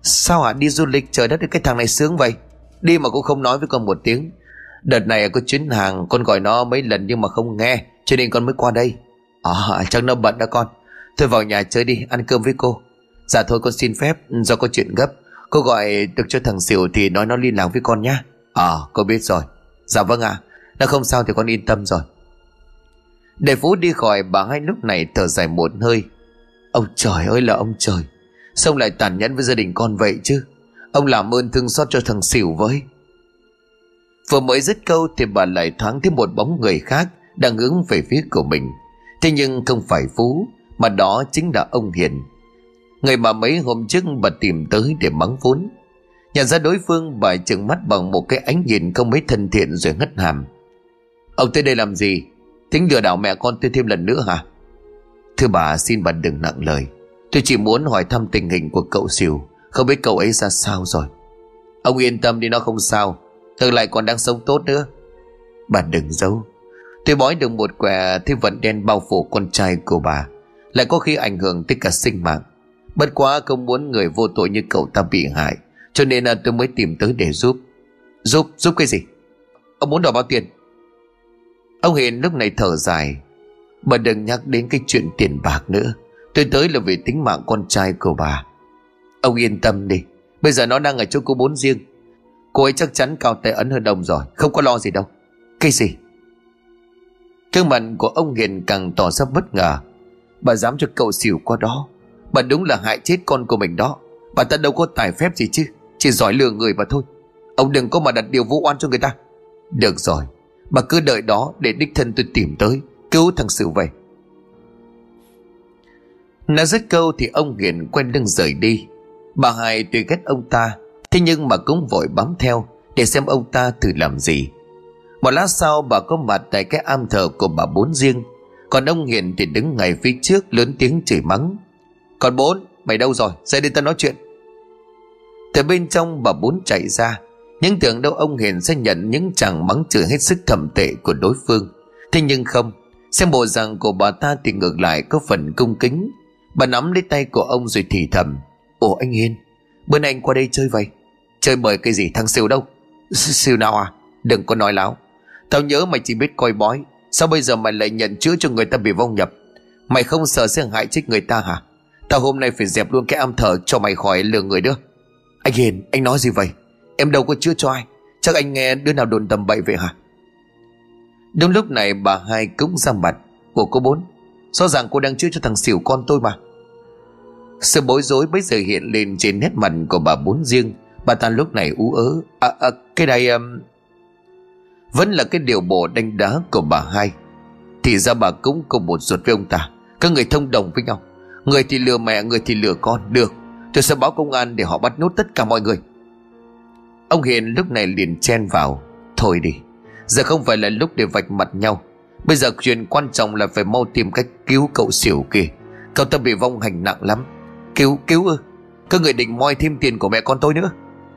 Sao hả? Đi du lịch trời đất cái thằng này sướng vậy? Đi mà cũng không nói với con một tiếng. Đợt này có chuyến hàng Con gọi nó mấy lần nhưng mà không nghe Cho nên con mới qua đây. À chắc nó bận đó con. Thôi vào nhà chơi đi ăn cơm với cô. Dạ thôi con xin phép do có chuyện gấp. Cô gọi được cho thằng xỉu thì nói nó liên lạc với con nhá. À cô biết rồi. Dạ vâng ạ. À. Nó không sao thì con yên tâm rồi. Để Phú đi khỏi bà hai lúc này, thở dài một hơi. Ông trời ơi là ông trời. Sao lại tàn nhẫn với gia đình con vậy chứ? Ông làm ơn thương xót cho thằng xỉu với. Vừa mới dứt câu thì bà lại thoáng thấy một bóng người khác Đang hướng về phía của mình. Thế nhưng không phải Phú, Mà đó chính là ông Hiền. Người mà mấy hôm trước bà tìm tới để mắng vốn. Nhận ra đối phương bà trừng mắt bằng một cái ánh nhìn không mấy thân thiện rồi ngất hàm Ông tới đây làm gì? Tính lừa đảo mẹ con tôi thêm lần nữa hả? Thưa bà, xin bà đừng nặng lời. Tôi chỉ muốn hỏi thăm tình hình của cậu xỉu Không biết cậu ấy ra sao rồi. Ông yên tâm đi, nó không sao. Tương lại còn đang sống tốt nữa. Bà đừng giấu. Tôi bói được một quẻ thế vận đen bao phủ con trai của bà. Lại có khi ảnh hưởng tới cả sinh mạng. Bất quá không muốn người vô tội như cậu ta bị hại. Cho nên là tôi mới tìm tới để giúp. Giúp, giúp cái gì? Ông muốn đòi bao tiền? Ông Hiền lúc này thở dài. Bà đừng nhắc đến cái chuyện tiền bạc nữa. Tôi tới là vì tính mạng con trai của bà. Ông yên tâm đi. Bây giờ nó đang ở chỗ cô bốn riêng. Cô ấy chắc chắn cao tay ấn hơn ông rồi. Không có lo gì đâu. Cái gì? Cương mặt của ông Hiền càng tỏ ra bất ngờ. Bà dám cho cậu xỉu qua đó. Bà đúng là hại chết con của mình đó. Bà ta đâu có tài phép gì chứ. Chỉ giỏi lừa người mà thôi. Ông đừng có mà đặt điều vũ oan cho người ta. Được rồi, Bà cứ đợi đó để đích thân tôi tìm tới, Cứu thằng sự về. Nói dứt câu thì ông Hiền quen lưng rời đi. Bà Hải tuy ghét ông ta, Thế nhưng mà cũng vội bám theo Để xem ông ta thử làm gì. Một lát sau, bà có mặt tại cái am thờ của bà bốn riêng. Còn ông Hiền thì đứng ngay phía trước lớn tiếng chửi mắng. Còn bốn, mày đâu rồi? Ra đi ta nói chuyện. Từ bên trong bà bốn chạy ra, Nhưng tưởng đâu ông Hiền sẽ nhận những chàng mắng chửi hết sức thầm tệ của đối phương. Thế nhưng không, Xem bộ rằng của bà ta thì ngược lại có phần cung kính. Bà nắm lấy tay của ông rồi thì thầm, Ồ, anh Hiền, Bữa nay anh qua đây chơi vậy? Chơi bời cái gì thằng siêu đâu? Siêu nào à? Đừng có nói láo. Tao nhớ mày chỉ biết coi bói, Sao bây giờ mày lại nhận chữa cho người ta bị vong nhập? Mày không sợ sẽ hại chết người ta hả? Tao hôm nay phải dẹp luôn cái am thở Cho mày khỏi lừa người nữa. Anh Hiền anh nói gì vậy? Em đâu có chữa cho ai. Chắc anh nghe đứa nào đồn tầm bậy vậy hả? Đúng lúc này bà hai cũng ra mặt Của cô bốn. Rõ ràng cô đang chữa cho thằng xỉu con tôi mà. Sự bối rối bây giờ hiện lên trên nét mặt của bà bốn riêng. Bà ta lúc này ú ớ. À, à cái này um... Vẫn là cái điều bộ đánh đá của bà hai. Thì ra bà cũng cùng một ruột với ông ta. Các người thông đồng với nhau. Người thì lừa mẹ người thì lừa con. Được tôi sẽ báo công an để họ bắt nốt tất cả mọi người. Ông Hiền lúc này liền chen vào. Thôi đi Giờ không phải là lúc để vạch mặt nhau. Bây giờ chuyện quan trọng là phải mau tìm cách cứu cậu xỉu kìa Cậu ta bị vong hành nặng lắm. Cứu, cứu ư? Các người định moi thêm tiền của mẹ con tôi nữa?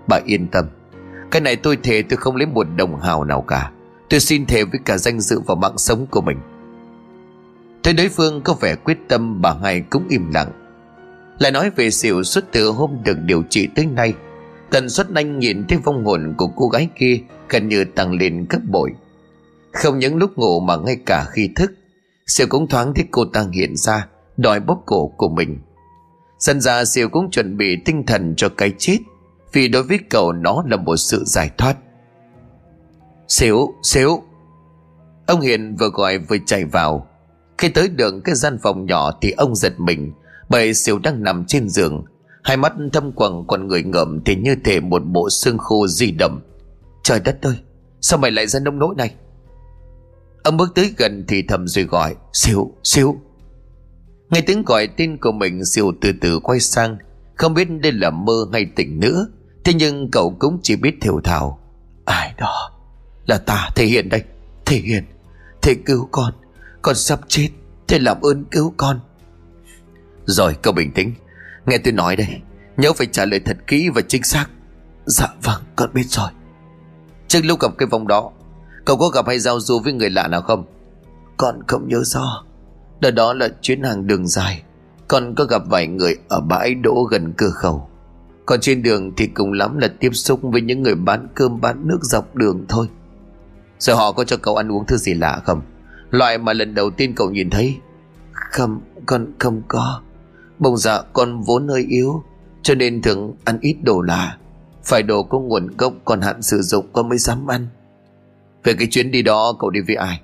Bà yên tâm. Cái này tôi thề tôi không lấy một đồng hào nào cả. Tôi xin thề với cả danh dự và mạng sống của mình. Thấy đối phương có vẻ quyết tâm bà hai cũng im lặng. Lại nói về xỉu suốt từ hôm được điều trị tới nay. Tần suất anh nhìn thấy vong hồn của cô gái kia, Gần như tăng lên gấp bội. Không những lúc ngủ mà ngay cả khi thức Siêu cũng thoáng thấy cô ta hiện ra, Đòi bóp cổ của mình. Dần ra Siêu cũng chuẩn bị tinh thần cho cái chết, Vì đối với cậu nó là một sự giải thoát. Xíu xíu Ông Hiền vừa gọi vừa chạy vào. Khi tới được cái gian phòng nhỏ Thì ông giật mình. Bởi Siêu đang nằm trên giường. Hai mắt thâm quầng còn người ngợm Thì như thể một bộ xương khô di đậm Trời đất ơi Sao mày lại ra nông nỗi này? Ông bước tới gần thì thầm rồi gọi Siêu, siêu Nghe tiếng gọi tên của mình Siêu từ từ quay sang. Không biết đây là mơ hay tỉnh nữa Thế nhưng cậu cũng chỉ biết thiểu thảo. Ai đó Là ta thể hiện đây Thể hiện Thể cứu con Con sắp chết Thế làm ơn cứu con. Rồi cậu bình tĩnh. Nghe tôi nói đây Nhớ phải trả lời thật kỹ và chính xác. Dạ vâng con biết rồi. Trước lúc gặp cái vòng đó Cậu có gặp hay giao du với người lạ nào không? Con không nhớ rõ. Đợt đó là chuyến hàng đường dài. Con có gặp vài người ở bãi đỗ gần cửa khẩu. Còn trên đường thì cùng lắm là tiếp xúc với những người bán cơm bán nước dọc đường thôi. Rồi họ có cho cậu ăn uống thứ gì lạ không? Loại mà lần đầu tiên cậu nhìn thấy. Không con không có Bông dạ con vốn hơi yếu, Cho nên thường ăn ít đồ là Phải đồ có nguồn gốc còn hạn sử dụng con mới dám ăn. Về cái chuyến đi đó, cậu đi với ai?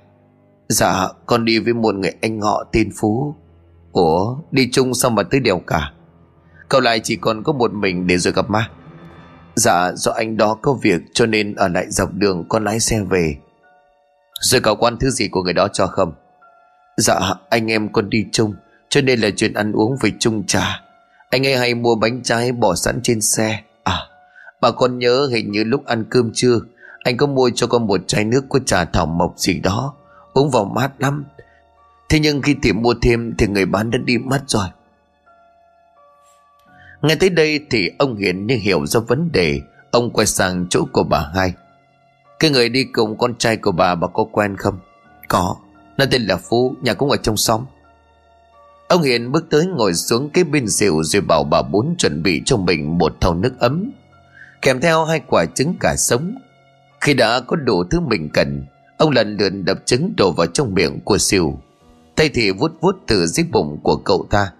Dạ con đi với một người anh họ tên Phú. Ủa, đi chung sao mà tới đèo cả? Cậu lại chỉ còn có một mình để rồi gặp ma Dạ do anh đó có việc cho nên ở lại dọc đường con lái xe về. Rồi cậu quan thứ gì của người đó cho không? Dạ anh em con đi chung cho nên là chuyện ăn uống phải chung trà. Anh ấy hay mua bánh trái bỏ sẵn trên xe. À Bà con nhớ hình như lúc ăn cơm trưa, Anh có mua cho con một chai nước có trà thảo mộc gì đó. Uống vào mát lắm. Thế nhưng khi tìm mua thêm Thì người bán đã đi mất rồi. Nghe tới đây thì ông Hiền như hiểu ra vấn đề. Ông quay sang chỗ của bà hai. Cái người đi cùng con trai của bà bà có quen không? Có. Nó tên là Phú, Nhà cũng ở trong xóm. Ông Hiền bước tới ngồi xuống cái bên rượu rồi bảo bà bốn chuẩn bị cho mình một thau nước ấm. Kèm theo hai quả trứng cả sống. Khi đã có đủ thứ mình cần, ông lần lượt đập trứng đổ vào trong miệng của siêu. Tay thì vuốt vuốt từ dưới bụng của cậu ta.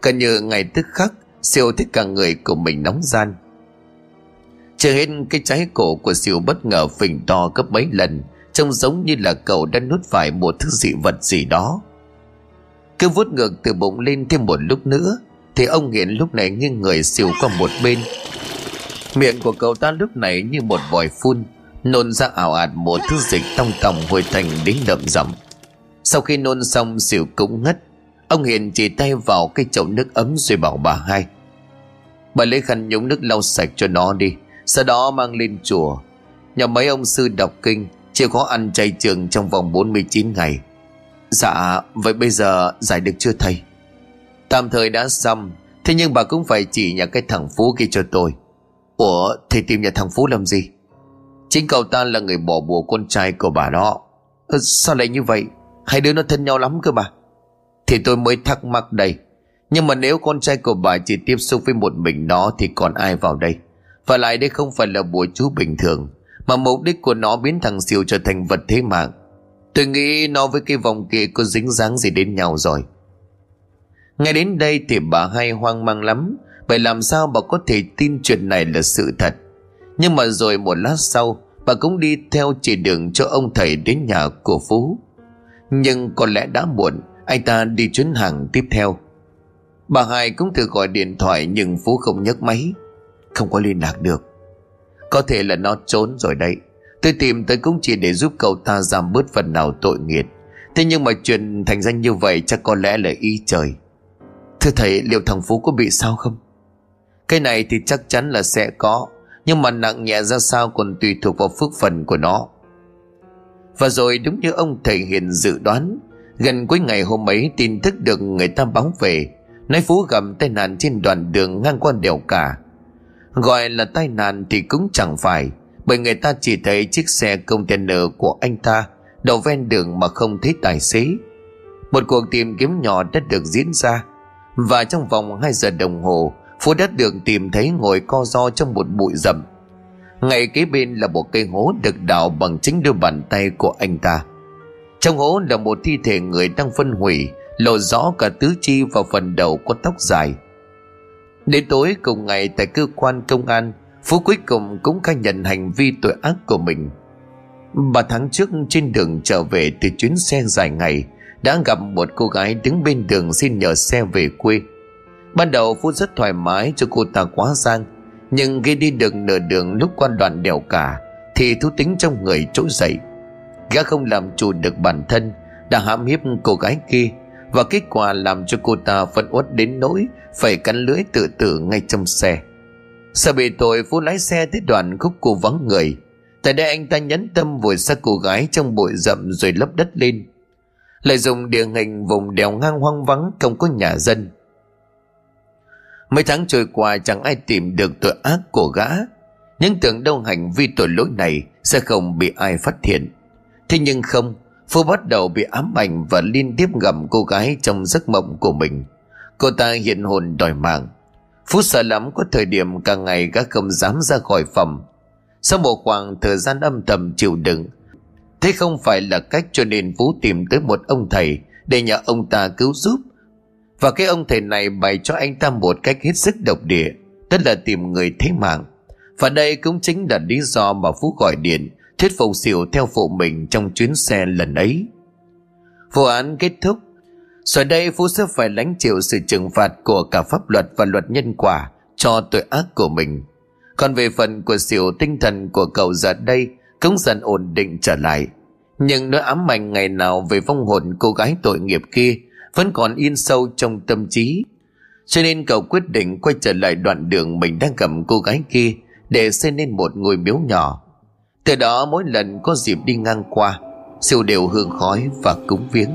Cần như ngày tức khắc, siêu thích cả người của mình nóng gian. Chưa hết cái trái cổ của siêu bất ngờ phình to gấp mấy lần, trông giống như là cậu đã nuốt phải một thứ dị vật gì đó cứ vuốt ngược từ bụng lên thêm một lúc nữa, Thì ông Hiền lúc này nghiêng người xỉu qua một bên. Miệng của cậu ta lúc này như một vòi phun, Nôn ra ảo ạt một thứ dịch tông tòng hồi thành đến đậm rậm Sau khi nôn xong xỉu cũng ngất. Ông Hiền chỉ tay vào cái chậu nước ấm rồi bảo bà hai. Bà lấy khăn nhúng nước lau sạch cho nó đi, Sau đó mang lên chùa. Nhà mấy ông sư đọc kinh chưa có ăn chay trường trong vòng 49 ngày. Dạ Vậy bây giờ giải được chưa thầy? Tạm thời đã xong Thế nhưng bà cũng phải chỉ nhà cái thằng Phú kia cho tôi. Ủa thầy tìm nhà thằng Phú làm gì? Chính cậu ta là người bỏ bùa con trai của bà đó. Ừ, Sao lại như vậy? Hai đứa nó thân nhau lắm cơ mà. Thì tôi mới thắc mắc đây. Nhưng mà nếu con trai của bà chỉ tiếp xúc với một mình nó Thì còn ai vào đây? Và lại đây không phải là bùa chú bình thường Mà mục đích của nó biến thằng siêu trở thành vật thế mạng. Tôi nghĩ nó với cái vòng kia có dính dáng gì đến nhau rồi. Ngay đến đây thì bà hai hoang mang lắm. Vậy làm sao bà có thể tin chuyện này là sự thật? Nhưng mà rồi một lát sau, Bà cũng đi theo chỉ đường cho ông thầy đến nhà của Phú. Nhưng có lẽ đã muộn, Anh ta đi chuyến hàng tiếp theo. Bà hai cũng thử gọi điện thoại Nhưng Phú không nhấc máy. Không có liên lạc được. Có thể là nó trốn rồi đây Tôi tìm tới cũng chỉ để giúp cậu ta giảm bớt phần nào tội nghiệt Thế nhưng mà chuyện thành danh như vậy chắc có lẽ là ý trời. Thưa thầy, liệu thằng Phú có bị sao không? Cái này thì chắc chắn là sẽ có, Nhưng mà nặng nhẹ ra sao còn tùy thuộc vào phước phần của nó. Và rồi đúng như ông thầy Hiền dự đoán, Gần cuối ngày hôm ấy tin tức được người ta báo về, Nói Phú gặp tai nạn trên đoạn đường ngang qua đèo cả. Gọi là tai nạn thì cũng chẳng phải bởi người ta chỉ thấy chiếc xe container của anh ta Đậu ven đường mà không thấy tài xế. Một cuộc tìm kiếm nhỏ đã được diễn ra, Và trong vòng 2 giờ đồng hồ, Phú đã được tìm thấy ngồi co ro trong một bụi rậm. Ngay kế bên là một cây hố được đào bằng chính đôi bàn tay của anh ta. Trong hố là một thi thể người đang phân hủy, Lộ rõ cả tứ chi và phần đầu có tóc dài. Đến tối cùng ngày, tại cơ quan công an Phú cuối cùng cũng khai nhận hành vi tội ác của mình. Ba tháng trước, trên đường trở về từ chuyến xe dài ngày, Đã gặp một cô gái đứng bên đường xin nhờ xe về quê. Ban đầu, Phú rất thoải mái cho cô ta quá giang, Nhưng khi đi được nửa đường lúc qua đoạn đèo cả, Thì thú tính trong người trỗi dậy. Gã không làm chủ được bản thân, Đã hãm hiếp cô gái kia, Và kết quả làm cho cô ta phân uất đến nỗi Phải cắn lưỡi tự tử ngay trong xe. Sợ bị tội, Phú lái xe tới đoạn khúc cô vắng người. Tại đây anh ta nhấn tâm vùi xác cô gái trong bụi rậm rồi lấp đất lên. Lại dùng địa hình vùng đèo ngang hoang vắng, không có nhà dân. Mấy tháng trôi qua, chẳng ai tìm được tội ác của gã. Những tưởng đâu hành vi tội lỗi này Sẽ không bị ai phát hiện. Thế nhưng không, Phú bắt đầu bị ám ảnh Và liên tiếp gặm cô gái trong giấc mộng của mình. Cô ta hiện hồn đòi mạng. Phú sợ lắm có thời điểm càng ngày gã không dám ra khỏi phòng. Sau một khoảng thời gian âm thầm chịu đựng, Thế không phải là cách cho nên Phú tìm tới một ông thầy Để nhờ ông ta cứu giúp. Và cái ông thầy này bày cho anh ta một cách hết sức độc địa, Tức là tìm người thế mạng. Và đây cũng chính là lý do mà Phú gọi điện, Thuyết phục xỉu theo phụ mình trong chuyến xe lần ấy. Vụ án kết thúc rồi đây Phú sẽ phải lãnh chịu sự trừng phạt của cả pháp luật và luật nhân quả cho tội ác của mình. Còn về phần của xỉu tinh thần của cậu giờ đây cũng dần ổn định trở lại. Nhưng nỗi ám ảnh ngày nào về vong hồn cô gái tội nghiệp kia vẫn còn in sâu trong tâm trí cho nên cậu quyết định quay trở lại đoạn đường mình đang cầm cô gái kia để xây nên một ngôi miếu nhỏ từ đó mỗi lần có dịp đi ngang qua siêu đều hương khói và cúng viếng